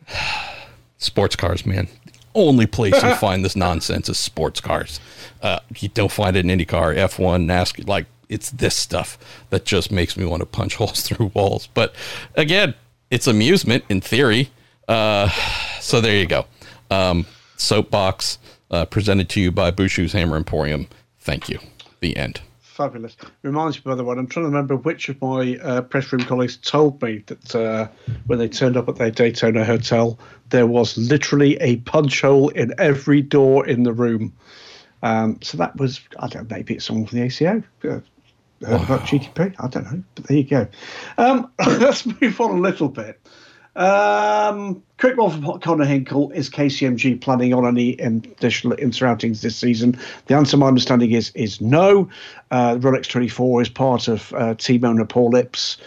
sports cars, man. The only place you find this nonsense is sports cars. Uh, you don't find it in IndyCar, F1, NASCAR. Like it's this stuff that just makes me want to punch holes through walls. But again, it's amusement in theory. Uh, so there you go. Um, soapbox uh, presented to you by Bushu's Hammer Emporium. Thank you. The end. Fabulous. Reminds me, by the way, I'm trying to remember which of my uh, press room colleagues told me that uh, when they turned up at their Daytona hotel, there was literally a punch hole in every door in the room. Um, so that was, I don't know, maybe it's someone from the ACO. Uh, heard about GTP? I don't know, but there you go. Um, let's move on a little bit. Um, quick one from Connor Hinkle. Is KCMG planning on any additional inter-outings this season? The answer, my understanding, is is no. Uh, Rolex 24 is part of uh, team owner Paul Ip's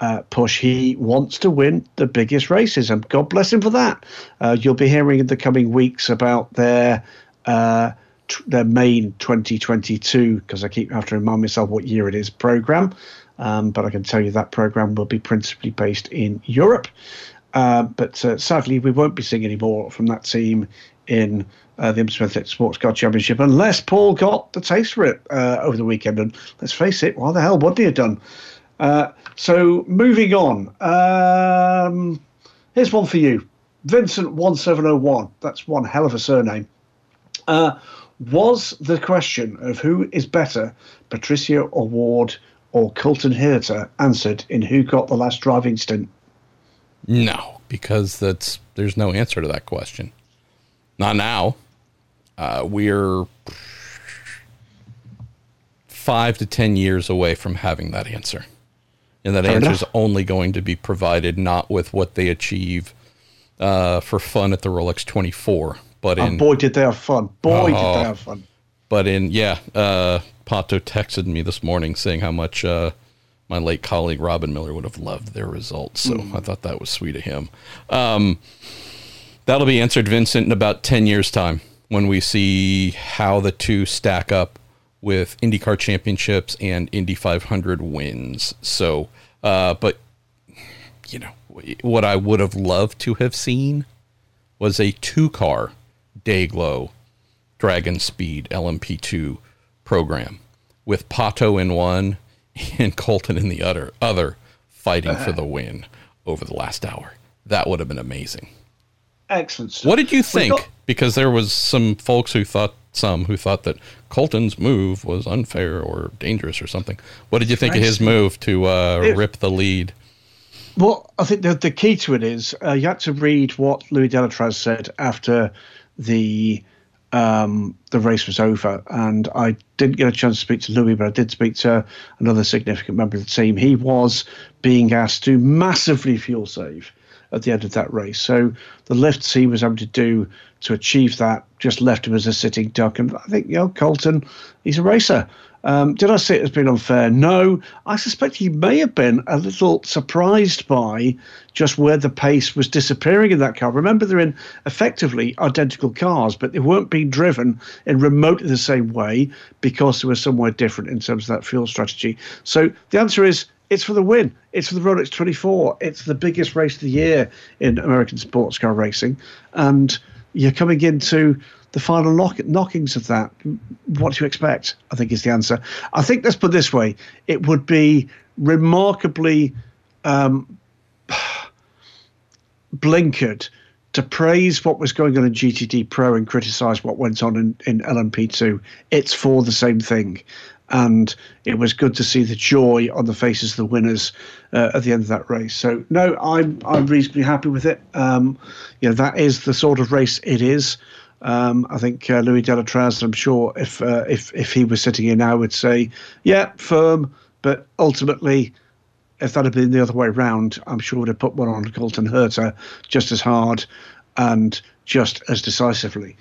uh, push. He wants to win the biggest races, and God bless him for that. Uh, you'll be hearing in the coming weeks about their uh, their main 2022, because I keep have to remind myself what year it is program. Um, but I can tell you that program will be principally based in Europe. Uh, but uh, sadly, we won't be seeing any more from that team in uh, the Smith Sports Car Championship unless Paul got the taste for it uh, over the weekend. And let's face it, why the hell wouldn't he have done? Uh, so moving on. Um, here's one for you Vincent1701. That's one hell of a surname. Uh, was the question of who is better, Pato O'Ward or Colton Herta, answered in Who Got the Last Driving Stint? No, because that's there's no answer to that question. Not now. Uh, we're five to ten years away from having that answer, and that answer is only going to be provided not with what they achieve uh, for fun at the Rolex 24, but Oh, in boy, did they have fun. Boy, did Oh. they have fun. but in yeah, uh, Pato texted me this morning saying how much uh, my late colleague Robin Miller would have loved their results. So I thought that was sweet of him. Um, that'll be answered, Vincent, in about ten years' time when we see how the two stack up with IndyCar championships and Indy 500 wins. So, uh, but you know what I would have loved to have seen was a two-car Dayglow DragonSpeed LMP2 program with Pato in one and Colton in the other, other fighting for the win over the last hour. That would have been amazing. Excellent stuff. What did you think? got- because there was some folks who thought some who thought that Colton's move was unfair or dangerous or something. What did you think of his move to uh, It- rip the lead? Well, I think the, the key to it is uh, you had to read what Louis Delétraz said after the um, the race was over, and I didn't get a chance to speak to Louis, but I did speak to another significant member of the team. He was being asked to massively fuel save at the end of that race, so the lifts he was able to do to achieve that just left him as a sitting duck. And I think you know Colton, he's a racer. Um, did I say it has been unfair? No. I suspect he may have been a little surprised by just where the pace was disappearing in that car. Remember, they're in effectively identical cars, but they weren't being driven in remotely the same way because they were somewhere different in terms of that fuel strategy. So the answer is it's for the win. It's for the Rolex 24. It's the biggest race of the year in American sports car racing. And you're coming into the final knock- knockings of that. What do you expect? I think is the answer. I think let's put it this way: it would be remarkably um, blinkered to praise what was going on in GTD Pro and criticize what went on in, in LMP2. It's for the same thing. And it was good to see the joy on the faces of the winners uh, at the end of that race. So no, I'm I'm reasonably happy with it. Um, you know that is the sort of race it is. Um, I think uh, Louis Delétraz, I'm sure if uh, if if he was sitting here now, would say, yeah, firm. But ultimately, if that had been the other way round, I'm sure would have put one on Colton Herta just as hard and just as decisively.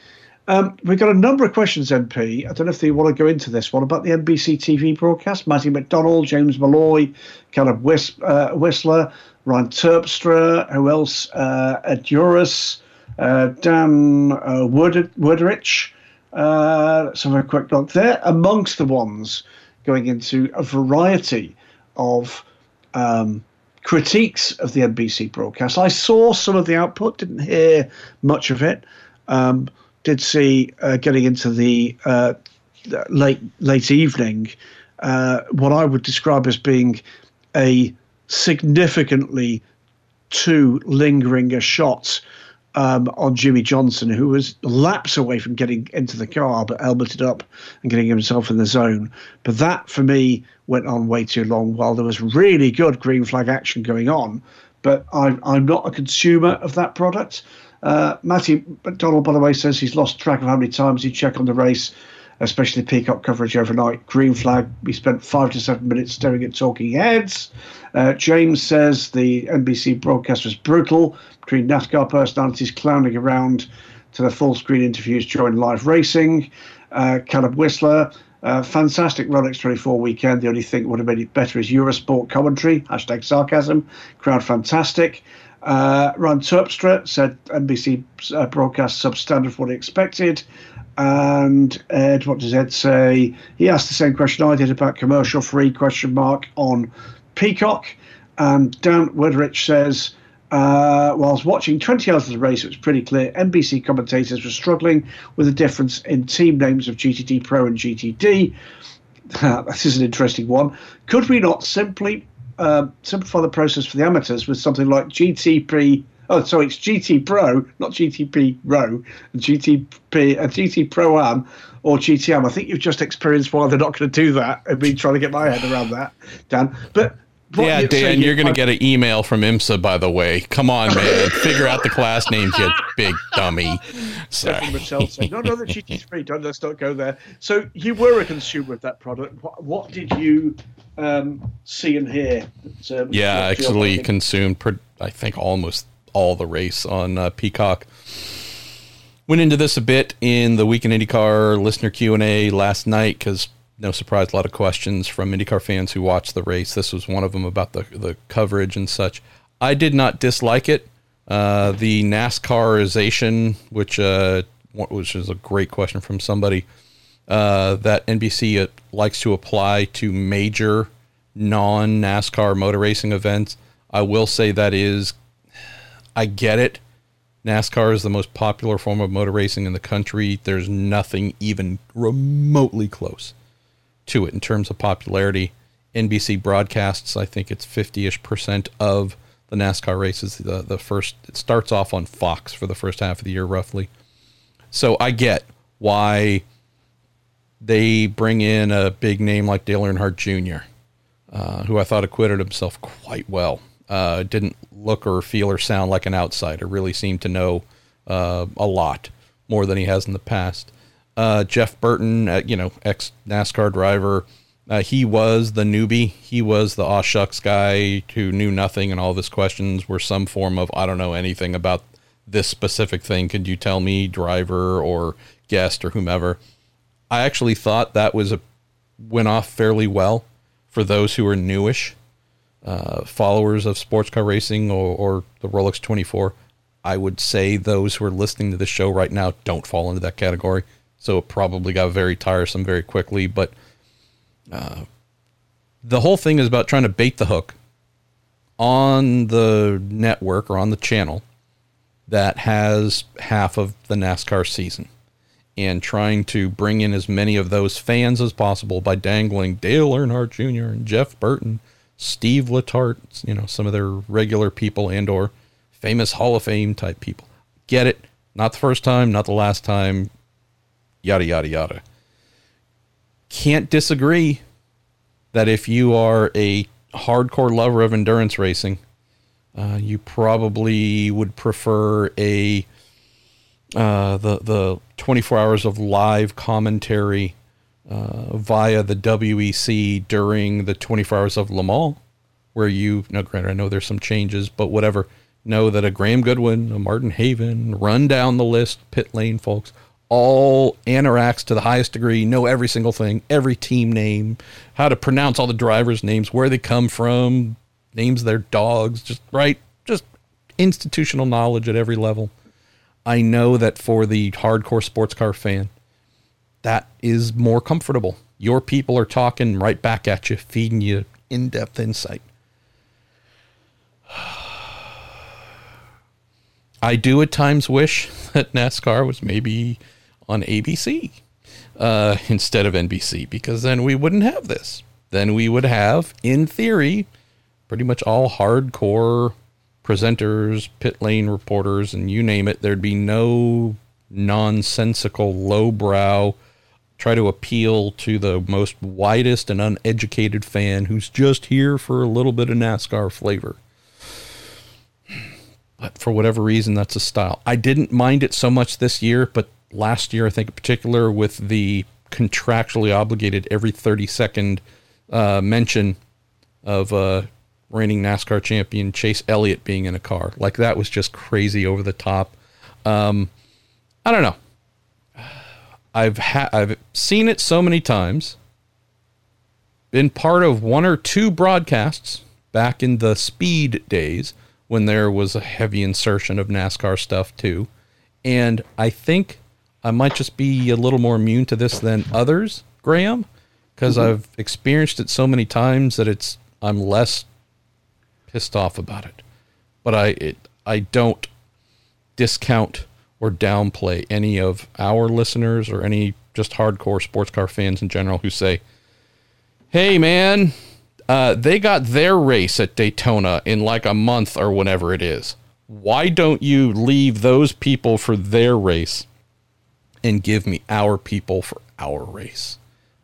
Um, we've got a number of questions, MP. I don't know if you want to go into this one about the NBC TV broadcast. Matty McDonald, James Malloy, Caleb Whis- uh, Whistler, Ryan Terpstra, who else? Uh, Ed Uris, uh, Dan uh, Wood- Woodrich. Uh, let's have a quick look there. Amongst the ones going into a variety of um, critiques of the NBC broadcast. I saw some of the output, didn't hear much of it. Um, did see uh, getting into the uh, late late evening uh, what I would describe as being a significantly too lingering a shot um, on Jimmie Johnson, who was laps away from getting into the car, but helmeted up and getting himself in the zone. But that, for me, went on way too long while there was really good green flag action going on. But I'm, I'm not a consumer of that product. Uh, Matty McDonald, by the way, says he's lost track of how many times he checked on the race, especially Peacock coverage overnight. Green flag, we spent five to seven minutes staring at talking heads. Uh, James says the NBC broadcast was brutal between NASCAR personalities clowning around to the full screen interviews during live racing. Uh, Caleb Whistler, uh, fantastic Rolex 24 weekend. The only thing that would have made it better is Eurosport commentary. Hashtag sarcasm. Crowd fantastic. Uh, Ron Terpstra said NBC uh, broadcast substandard for what expected. And Ed, what does Ed say? He asked the same question I did about commercial free question mark on Peacock. And Dan Woodrich says, uh, whilst watching 20 hours of the race, it was pretty clear NBC commentators were struggling with the difference in team names of GTD Pro and GTD. this is an interesting one. Could we not simply uh, simplify the process for the amateurs with something like GTP? Oh, sorry, it's GT Pro, not GTP Row, GTP, uh, GT Pro Am or GTM. I think you've just experienced why they're not going to do that. I've been trying to get my head around that, Dan. But what yeah, Dan, you- you're going to get an email from IMSA, by the way. Come on, man. Figure out the class names, you big dummy. Sorry. Saying, no, no, the GT three. Don't let's not go there. So you were a consumer of that product. What, what did you um, see and hear? That, um, Yeah, I left your actually consumed, I think, almost all the race on uh, Peacock. Went into this a bit in the Weekend IndyCar listener Q and A last night because no surprise, a lot of questions from IndyCar fans who watched the race. This was one of them about the the coverage and such. I did not dislike it. Uh, the NASCARization, which uh, which is a great question from somebody uh, that NBC uh, likes to apply to major non NASCAR motor racing events. I will say that is, I get it. NASCAR is the most popular form of motor racing in the country. There's nothing even remotely close to it in terms of popularity. NBC broadcasts, I think it's 50 ish percent of the NASCAR races. The, the first, it starts off on Fox for the first half of the year, roughly. So I get why they bring in a big name like Dale Earnhardt Jr., uh, who I thought acquitted himself quite well. Uh, didn't look or feel or sound like an outsider. Really seemed to know uh, a lot more than he has in the past. Uh, Jeff Burton, uh, you know, ex NASCAR driver, uh, he was the newbie. He was the aw shucks guy who knew nothing, and all his questions were some form of I don't know anything about this specific thing. Could you tell me, driver or guest or whomever? I actually thought that was a went off fairly well for those who are newish uh, followers of sports car racing or, or the Rolex 24. I would say those who are listening to this show right now don't fall into that category. So it probably got very tiresome very quickly. But uh, the whole thing is about trying to bait the hook on the network or on the channel that has half of the NASCAR season and trying to bring in as many of those fans as possible by dangling Dale Earnhardt Jr. and Jeff Burton, Steve Letarte, you know, some of their regular people and or famous Hall of Fame type people. Get it? Not the first time, not the last time. Yada yada yada. Can't disagree that if you are a hardcore lover of endurance racing, uh, you probably would prefer a uh, the the 24 hours of live commentary uh, via the WEC during the 24 hours of Le Mans, where you now granted I know there's some changes, but whatever. Know that a Graham Goodwin, a Martin Haven, run down the list, pit lane folks, all interacts to the highest degree, know every single thing, every team name, how to pronounce all the drivers' names, where they come from, names their dogs, just right, just institutional knowledge at every level. I know that for the hardcore sports car fan, that is more comfortable. Your people are talking right back at you, feeding you in depth insight. I do at times wish that NASCAR was maybe on ABC uh, instead of NBC because then we wouldn't have this. Then we would have, in theory, pretty much all hardcore presenters, pit lane reporters, and you name it. There'd be no nonsensical, lowbrow, try to appeal to the most widest and uneducated fan who's just here for a little bit of NASCAR flavor. But for whatever reason, that's a style. I didn't mind it so much this year, but last year, I think in particular, with the contractually obligated every 30 second uh, mention of uh, reigning NASCAR champion Chase Elliott being in a car. Like that was just crazy over the top. Um, I don't know. I've ha- I've seen it so many times. Been part of one or two broadcasts back in the speed days when there was a heavy insertion of NASCAR stuff too. And I think I might just be a little more immune to this than others, Graham, because mm-hmm. I've experienced it so many times that it's I'm less pissed off about it. But I it, I don't discount or downplay any of our listeners or any just hardcore sports car fans in general who say, "Hey man, uh, they got their race at Daytona in like a month or whenever it is. Why don't you leave those people for their race and give me our people for our race?"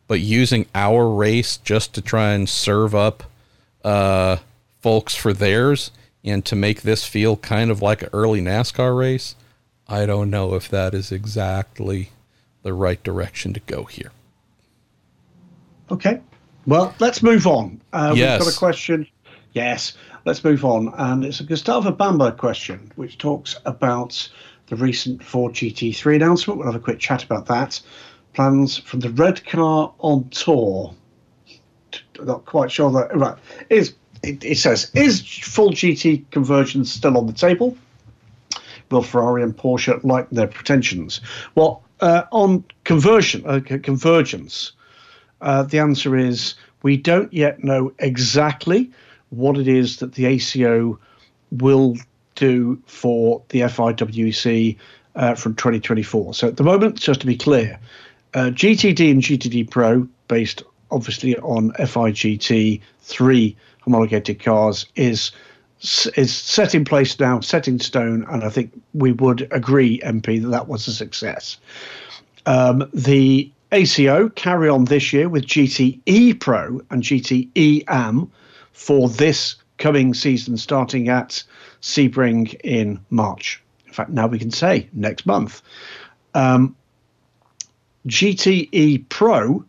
But using our race just to try and serve up uh, folks for theirs and to make this feel kind of like an early NASCAR race, I don't know if that is exactly the right direction to go here. Okay. Well, let's move on. Uh, yes. We've got a question. Yes. Let's move on. And it's a Gustavo Bamba question, which talks about the recent Ford GT3 announcement. We'll have a quick chat about that. Plans from the red car on tour. Not quite sure that. Right. Is it, it says, is full GT conversion still on the table? Will Ferrari and Porsche lighten their pretensions? Well, uh, on conversion, uh, convergence, uh, the answer is we don't yet know exactly what it is that the ACO will do for the FIA WEC uh, from 2024. So at the moment, just to be clear, uh, GTD and GTD Pro, based obviously on FIGT 3 homologated cars, is is set in place now, set in stone, and I think we would agree, MP, that that was a success. Um, the ACO carry on this year with GTE Pro and GTE AM for this coming season, starting at Sebring in March. In fact, now we can say next month. Um, GTE Pro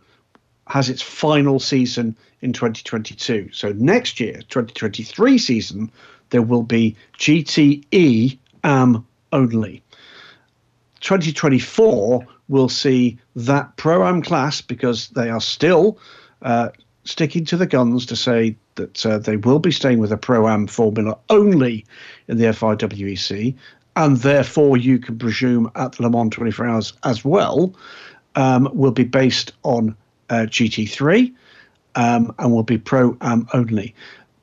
has its final season in 2022. So next year, 2023 season, there will be GTE AM only. 2024 will see that Pro Am class because they are still uh, sticking to the guns to say that uh, they will be staying with a Pro Am formula only in the FIA WEC, and therefore you can presume at the Le Mans 24 Hours as well, um, will be based on uh, GT3 um, and will be Pro Am only.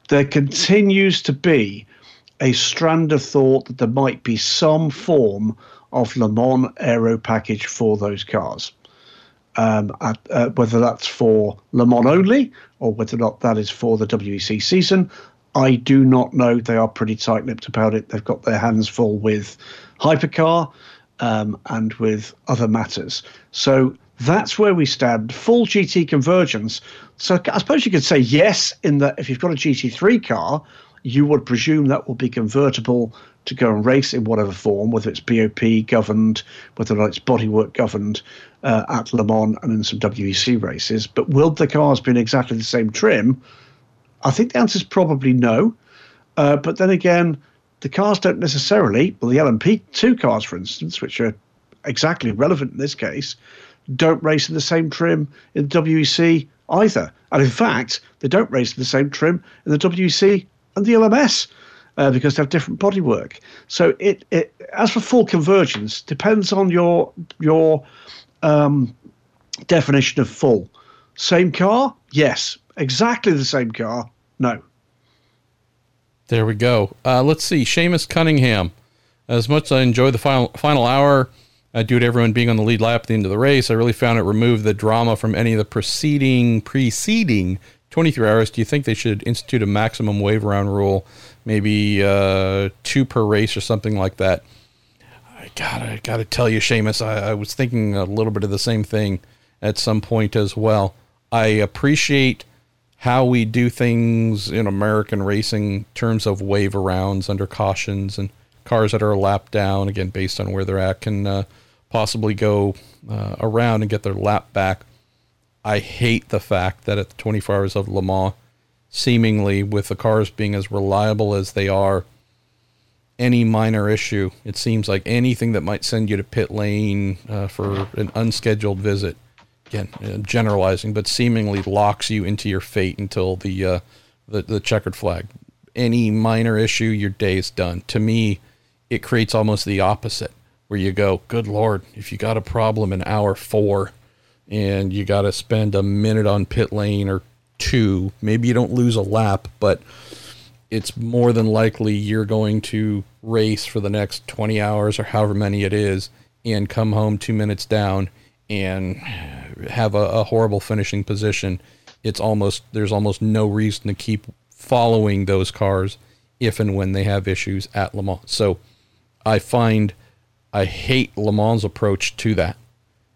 There continues to be a strand of thought that there might be some form of Le Mans aero package for those cars. Um, at, uh, whether that's for Le Mans only or whether or not that is for the WEC season, I do not know. They are pretty tight lipped about it. They've got their hands full with hypercar um, and with other matters. So that's where we stand. Full GT convergence. So I suppose you could say yes, in that if you've got a GT3 car, you would presume that will be convertible to go and race in whatever form, whether it's BOP governed, whether it's bodywork governed uh, at Le Mans and in some WEC races. But will the cars be in exactly the same trim? I think the answer is probably no. Uh, but then again, the cars don't necessarily, well, the LMP2 cars, for instance, which are exactly relevant in this case, don't race in the same trim in the WEC either. And in fact, they don't race in the same trim in the WEC and the LMS uh, because they have different bodywork. So it, it as for full convergence depends on your your um, definition of full. Same car, yes. Exactly the same car, no. There we go. Uh, let's see. Seamus Cunningham. As much as I enjoy the final final hour, uh, due to everyone being on the lead lap at the end of the race, I really found it removed the drama from any of the preceding preceding 23 hours. Do you think they should institute a maximum wave around rule maybe uh, two per race or something like that. I gotta gotta tell you, Seamus, I, I was thinking a little bit of the same thing at some point as well. I appreciate how we do things in American racing in terms of wave arounds under cautions and cars that are a lap down again based on where they're at can uh, possibly go uh, around and get their lap back. I hate the fact that at the 24 hours of Le Mans seemingly with the cars being as reliable as they are, any minor issue, it seems like anything that might send you to pit lane uh, for an unscheduled visit, again, uh, generalizing, but seemingly locks you into your fate until the, uh, the, the checkered flag. Any minor issue, your day is done. To me, it creates almost the opposite, where you go, good Lord, if you got a problem in hour four and you got to spend a minute on pit lane or two. Maybe you don't lose a lap, but it's more than likely you're going to race for the next 20 hours or however many it is and come home two minutes down and have a, a horrible finishing position. It's almost, there's almost no reason to keep following those cars if and when they have issues at Le Mans. So I find I hate Le Mans' approach to that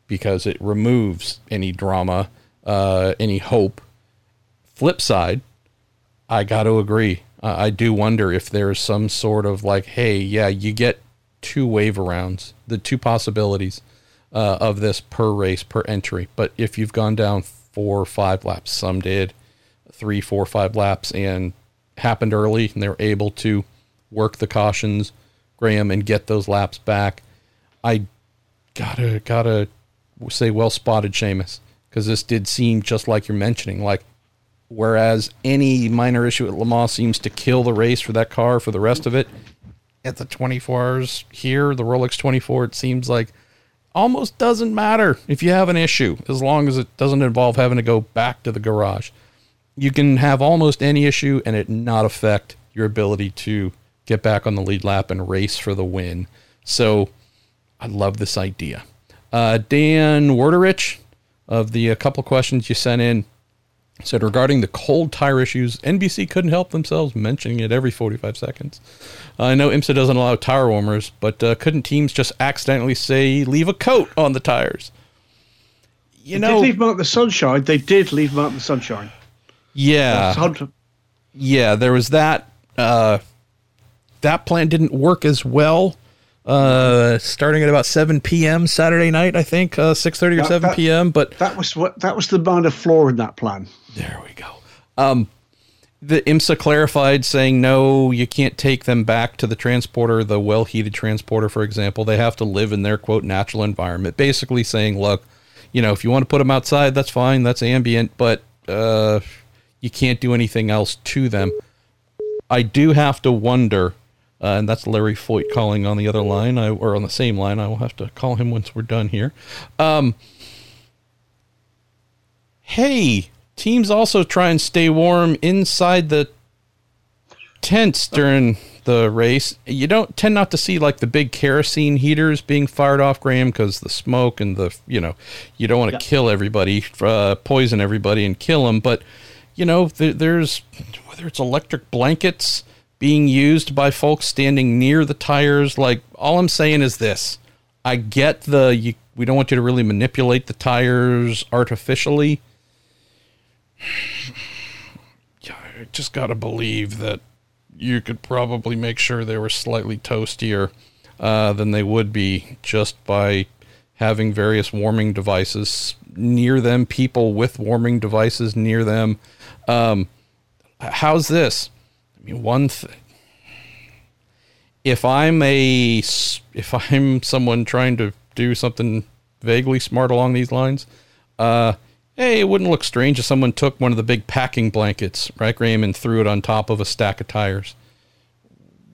because it removes any drama, uh, any hope Flip side, I got to agree. Uh, I do wonder if there's some sort of like, hey, yeah, you get two wave arounds, the two possibilities uh, of this per race per entry. But if you've gone down four or five laps, some did three, four, five laps, and happened early, and they were able to work the cautions, Graham, and get those laps back. I gotta gotta say, well spotted, Seamus, because this did seem just like you're mentioning, like whereas any minor issue at Le Mans seems to kill the race for that car for the rest of it. At the 24 hours here, the Rolex 24, it seems like almost doesn't matter if you have an issue as long as it doesn't involve having to go back to the garage. You can have almost any issue and it not affect your ability to get back on the lead lap and race for the win. So I love this idea. Uh, Dan Werderich of the a couple questions you sent in said regarding the cold tire issues, NBC couldn't help themselves mentioning it every 45 seconds. Uh, I know IMSA doesn't allow tire warmers, but uh, couldn't teams just accidentally say leave a coat on the tires? You they know, leave them out the sunshine. They did leave them out the sunshine. Yeah, yeah. There was that. Uh, that plan didn't work as well. Uh, starting at about 7 p.m. Saturday night, I think, uh, 6:30 or 7 that, p.m. But that was what that was the amount of flaw in that plan. There we go. Um, the IMSA clarified saying no, you can't take them back to the transporter, the well heated transporter, for example. They have to live in their quote natural environment. Basically saying, look, you know, if you want to put them outside, that's fine, that's ambient, but uh, you can't do anything else to them. I do have to wonder, uh, and that's Larry Foyt calling on the other line, I, or on the same line. I will have to call him once we're done here. Um, hey, teams also try and stay warm inside the tents during the race. You don't tend not to see like the big kerosene heaters being fired off, Graham, because the smoke and the you know you don't want to yeah. kill everybody, uh, poison everybody, and kill them. But you know there, there's whether it's electric blankets being used by folks standing near the tires. Like all I'm saying is this: I get the you, we don't want you to really manipulate the tires artificially yeah, I just got to believe that you could probably make sure they were slightly toastier uh, than they would be just by having various warming devices near them, people with warming devices near them. Um, how's this? One thing. If I'm a, if I'm someone trying to do something vaguely smart along these lines, uh, hey, it wouldn't look strange if someone took one of the big packing blankets, right, Graham, and threw it on top of a stack of tires.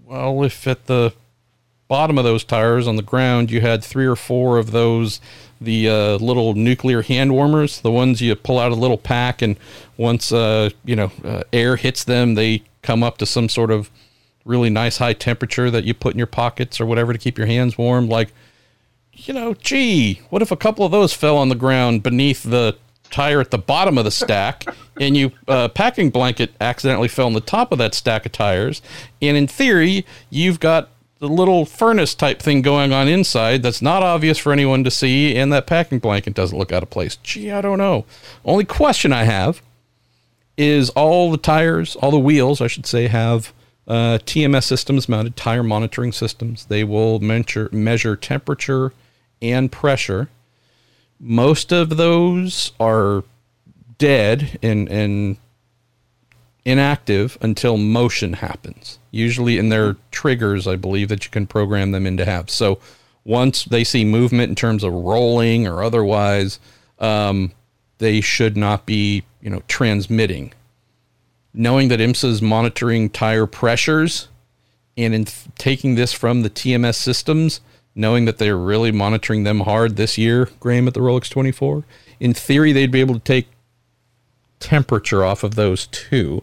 Well, if at the bottom of those tires on the ground you had three or four of those, the uh, little nuclear hand warmers, the ones you pull out a little pack, and once uh, you know uh, air hits them, they come up to some sort of really nice high temperature that you put in your pockets or whatever to keep your hands warm. Like, you know, gee, what if a couple of those fell on the ground beneath the tire at the bottom of the stack, and you uh, packing blanket accidentally fell on the top of that stack of tires. And in theory, you've got the little furnace type thing going on inside that's not obvious for anyone to see, and that packing blanket doesn't look out of place. Gee, I don't know. Only question I have is all the tires, all the wheels, I should say, have uh, TMS systems mounted tire monitoring systems. They will measure measure temperature and pressure most of those are dead and, and inactive until motion happens. Usually in their triggers, I believe that you can program them in to have. So once they see movement in terms of rolling or otherwise, um, they should not be, you know, transmitting. Knowing that IMSA is monitoring tire pressures and in th- taking this from the TMS systems, knowing that they're really monitoring them hard this year, Graham, at the Rolex 24. In theory, they'd be able to take temperature off of those too.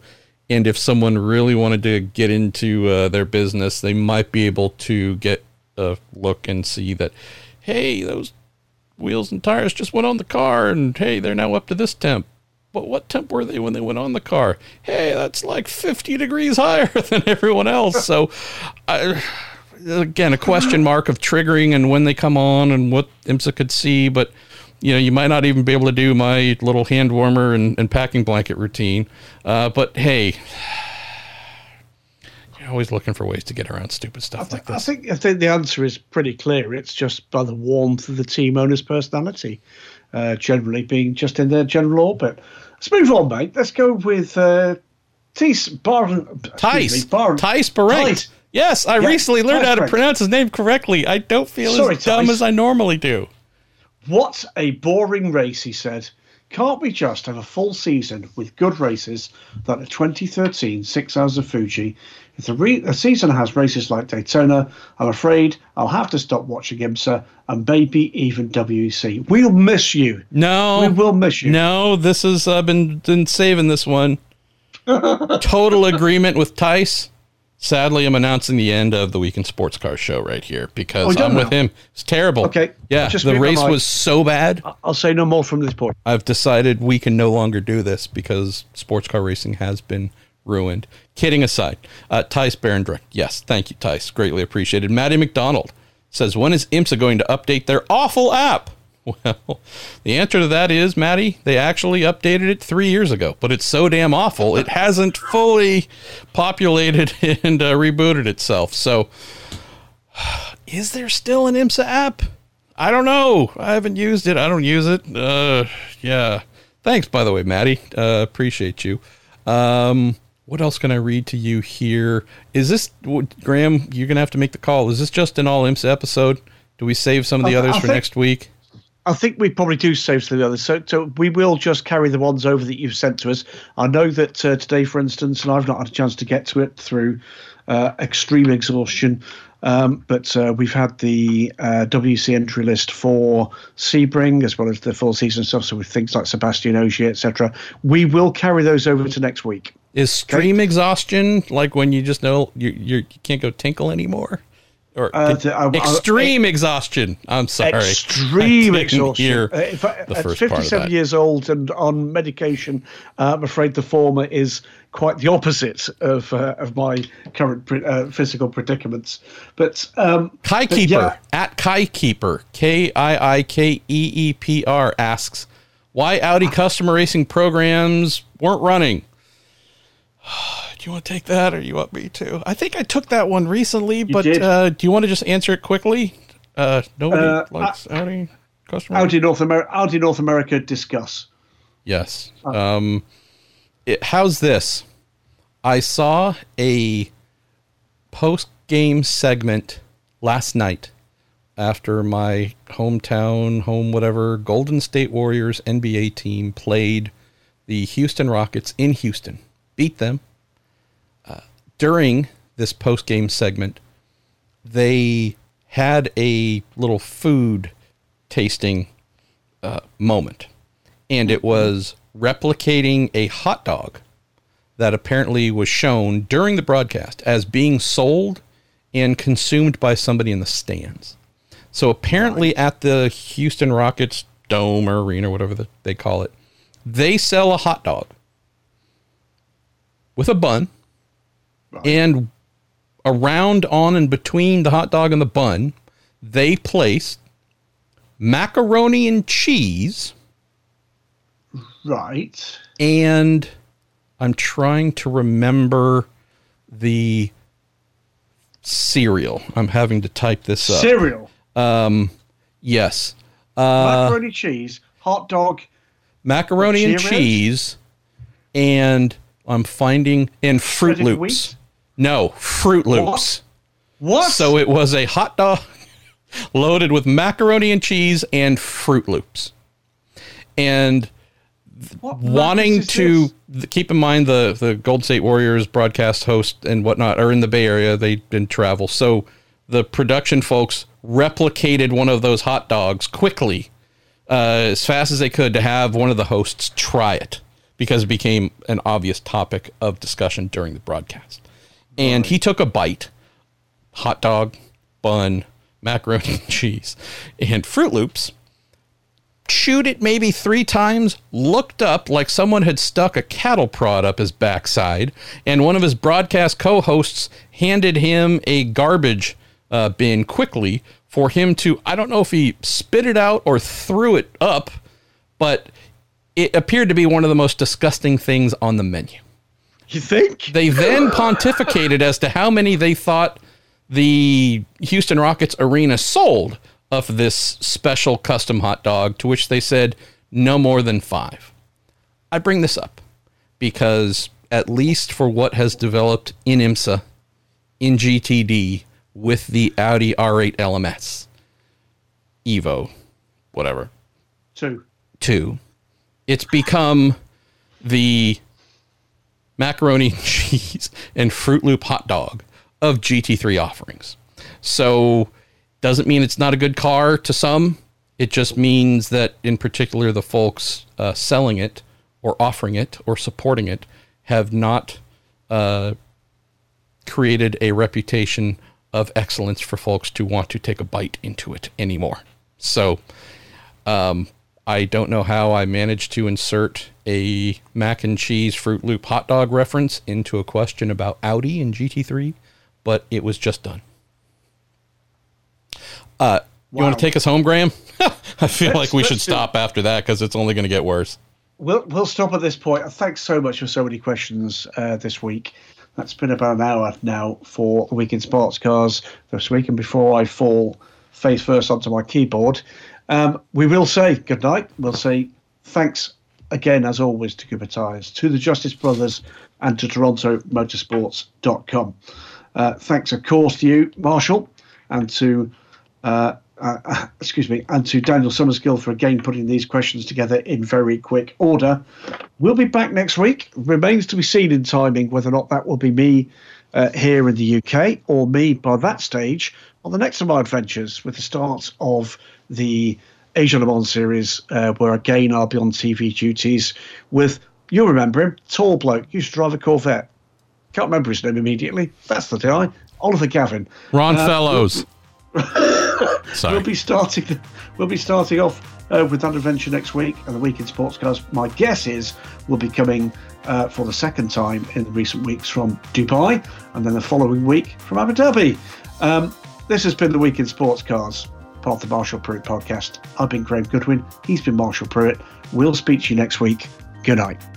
And if someone really wanted to get into uh, their business, they might be able to get a look and see that, hey, those wheels and tires just went on the car, and hey, they're now up to this temp. But what temp were they when they went on the car? Hey, that's like 50 degrees higher than everyone else. So, I again a question mark of triggering and when they come on and what IMSA could see, but you know, you might not even be able to do my little hand warmer and, and packing blanket routine. Uh, but hey, you're always looking for ways to get around stupid stuff th- like this. I think I think the answer is pretty clear. It's just by the warmth of the team owner's personality, uh, generally being just in their general orbit. Let's move on, mate. Let's go with uh, Tice Baron. Tice. Baron. Tice Barrett. Tice. Yes, I Yeah, recently learned Tice how to Barrett. pronounce his name correctly. I don't feel Sorry, as dumb Tice. as I normally do. What a boring race, he said. Can't we just have a full season with good races like the 2013 Six Hours of Fuji? If the, re- the season has races like Daytona, I'm afraid I'll have to stop watching IMSA and maybe even WEC. We'll miss you. No, We will miss you. No, this is I've been been saving this one. Total agreement with Tice. Sadly, I'm announcing the end of the Week In Sports Car Show right here because Oh, I'm with him. It's terrible. Okay, Yeah, just the race was so bad. I'll say no more from this point. I've decided we can no longer do this because sports car racing has been ruined. Kidding aside, uh, Tice Barendrecht. Yes, thank you, Tice. Greatly appreciated. Maddie McDonald says, When is IMSA going to update their awful app? Well, the answer to that is, Maddie, they actually updated it three years ago, but it's so damn awful, it hasn't fully populated and uh, rebooted itself. So, is there still an IMSA app? I don't know. I haven't used it. I don't use it. Uh, yeah. Thanks, by the way, Maddie. Uh, appreciate you. Um, what else can I read to you here? Is this Graham? You're gonna have to make the call. Is this just an all IMSA episode? Do we save some of the others for next week? I think we probably do save some of the others. So, so we will just carry the ones over that you've sent to us. I know that uh, today, for instance, and I've not had a chance to get to it through uh, extreme exhaustion, um, but uh, we've had the uh, WEC entry list for Sebring as well as the full season stuff. So with things like Sebastian Ogier, etc. We will carry those over to next week. Is stream exhaustion like when you just know you you can't go tinkle anymore? Or Uh, I- I- extreme exhaustion. I'm sorry. Extreme exhaustion. Uh, if I, the at first part of 57 years old and on medication, uh, I'm afraid the former is quite the opposite of uh, of my current uh, physical predicaments. But um, Kai but Keeper yeah, at Kai Keeper K I I K E E P R asks why Audi customer racing programs weren't running. Do you want to take that, or you want me to? I think I took that one recently, but did. uh, do you want to just answer it quickly? Uh, nobody Uh, likes Audi customer. Audi North America, Audi North America, discuss. Yes. Um, it, how's this? I saw a post game segment last night after my hometown, home, whatever, Golden State Warriors NBA team played the Houston Rockets in Houston, beat them. During this post game segment, they had a little food tasting uh, moment and it was replicating a hot dog that apparently was shown during the broadcast as being sold and consumed by somebody in the stands. So apparently at the Houston Rockets dome or arena, or whatever the, they call it, they sell a hot dog with a bun and around on and between the hot dog and the bun, they placed macaroni and cheese Right. and I'm trying to remember the cereal. I'm having to type this up. Cereal, Um, yes. Uh, macaroni cheese, hot dog. macaroni and cheese and I'm finding and Fruit Loops. wheat? No, Fruit Loops. What? So it was a hot dog loaded with macaroni and cheese and Fruit Loops. And What wanting to this? keep in mind the the Gold State Warriors broadcast host and whatnot are in the Bay Area. They didn't travel, so the production folks replicated one of those hot dogs quickly, uh, as fast as they could, to have one of the hosts try it because it became an obvious topic of discussion during the broadcast. And he took a bite, hot dog, bun, macaroni and cheese, and Fruit Loops chewed it maybe three times, looked up like someone had stuck a cattle prod up his backside, and one of his broadcast co hosts handed him a garbage uh, bin quickly for him to, I don't know if he spit it out or threw it up, but it appeared to be one of the most disgusting things on the menu. You think? They then pontificated as to how many they thought the Houston Rockets arena sold of this special custom hot dog, to which they said no more than five. I bring this up because, at least for what has developed in IMSA, in GTD, with the Audi R8 LMS, Evo, whatever, Two. two, it's become the macaroni and cheese and Fruit Loop hot dog of GT3 offerings. So doesn't mean it's not a good car to some. It just means that, in particular, the folks uh, selling it or offering it or supporting it have not uh, created a reputation of excellence for folks to want to take a bite into it anymore. So um, I don't know how I managed to insert a mac and cheese Fruit Loop hot dog reference into a question about Audi and GT3, but it was just done. Uh, you want to take us home, Graham? I feel Let's- like we should let's do it. stop after that because it's only going to get worse. We'll we'll stop at this point. Thanks so much for so many questions uh, this week. That's been about an hour now for the week in sports cars this week. And before I fall face first onto my keyboard, um, we will say good night. We'll say thanks again, as always, to Cooper Tires, to the Justice Brothers, and to TorontoMotorsports.com. Uh, thanks, of course, to you, Marshall, and to uh, uh, excuse me, and to Daniel Summersgill for again putting these questions together in very quick order. We'll be back next week. Remains to be seen in timing whether or not that will be me uh, here in the UK or me by that stage on the next of my adventures with the start of the Asia Le Mans series, uh, where again I'll be on TV duties with, you'll remember him, tall bloke, used to drive a Corvette. Can't remember his name immediately. That's the guy. Oliver Gavin. Ron Fellows. Sorry. We'll be starting. We'll be starting off uh, with that adventure next week, and the week in sports cars. My guess is we'll be coming uh, for the second time in the recent weeks from Dubai, and then the following week from Abu Dhabi. Um, this has been the week in sports cars, part of the Marshall Pruett podcast. I've been Graham Goodwin. He's been Marshall Pruett. We'll speak to you next week. Good night.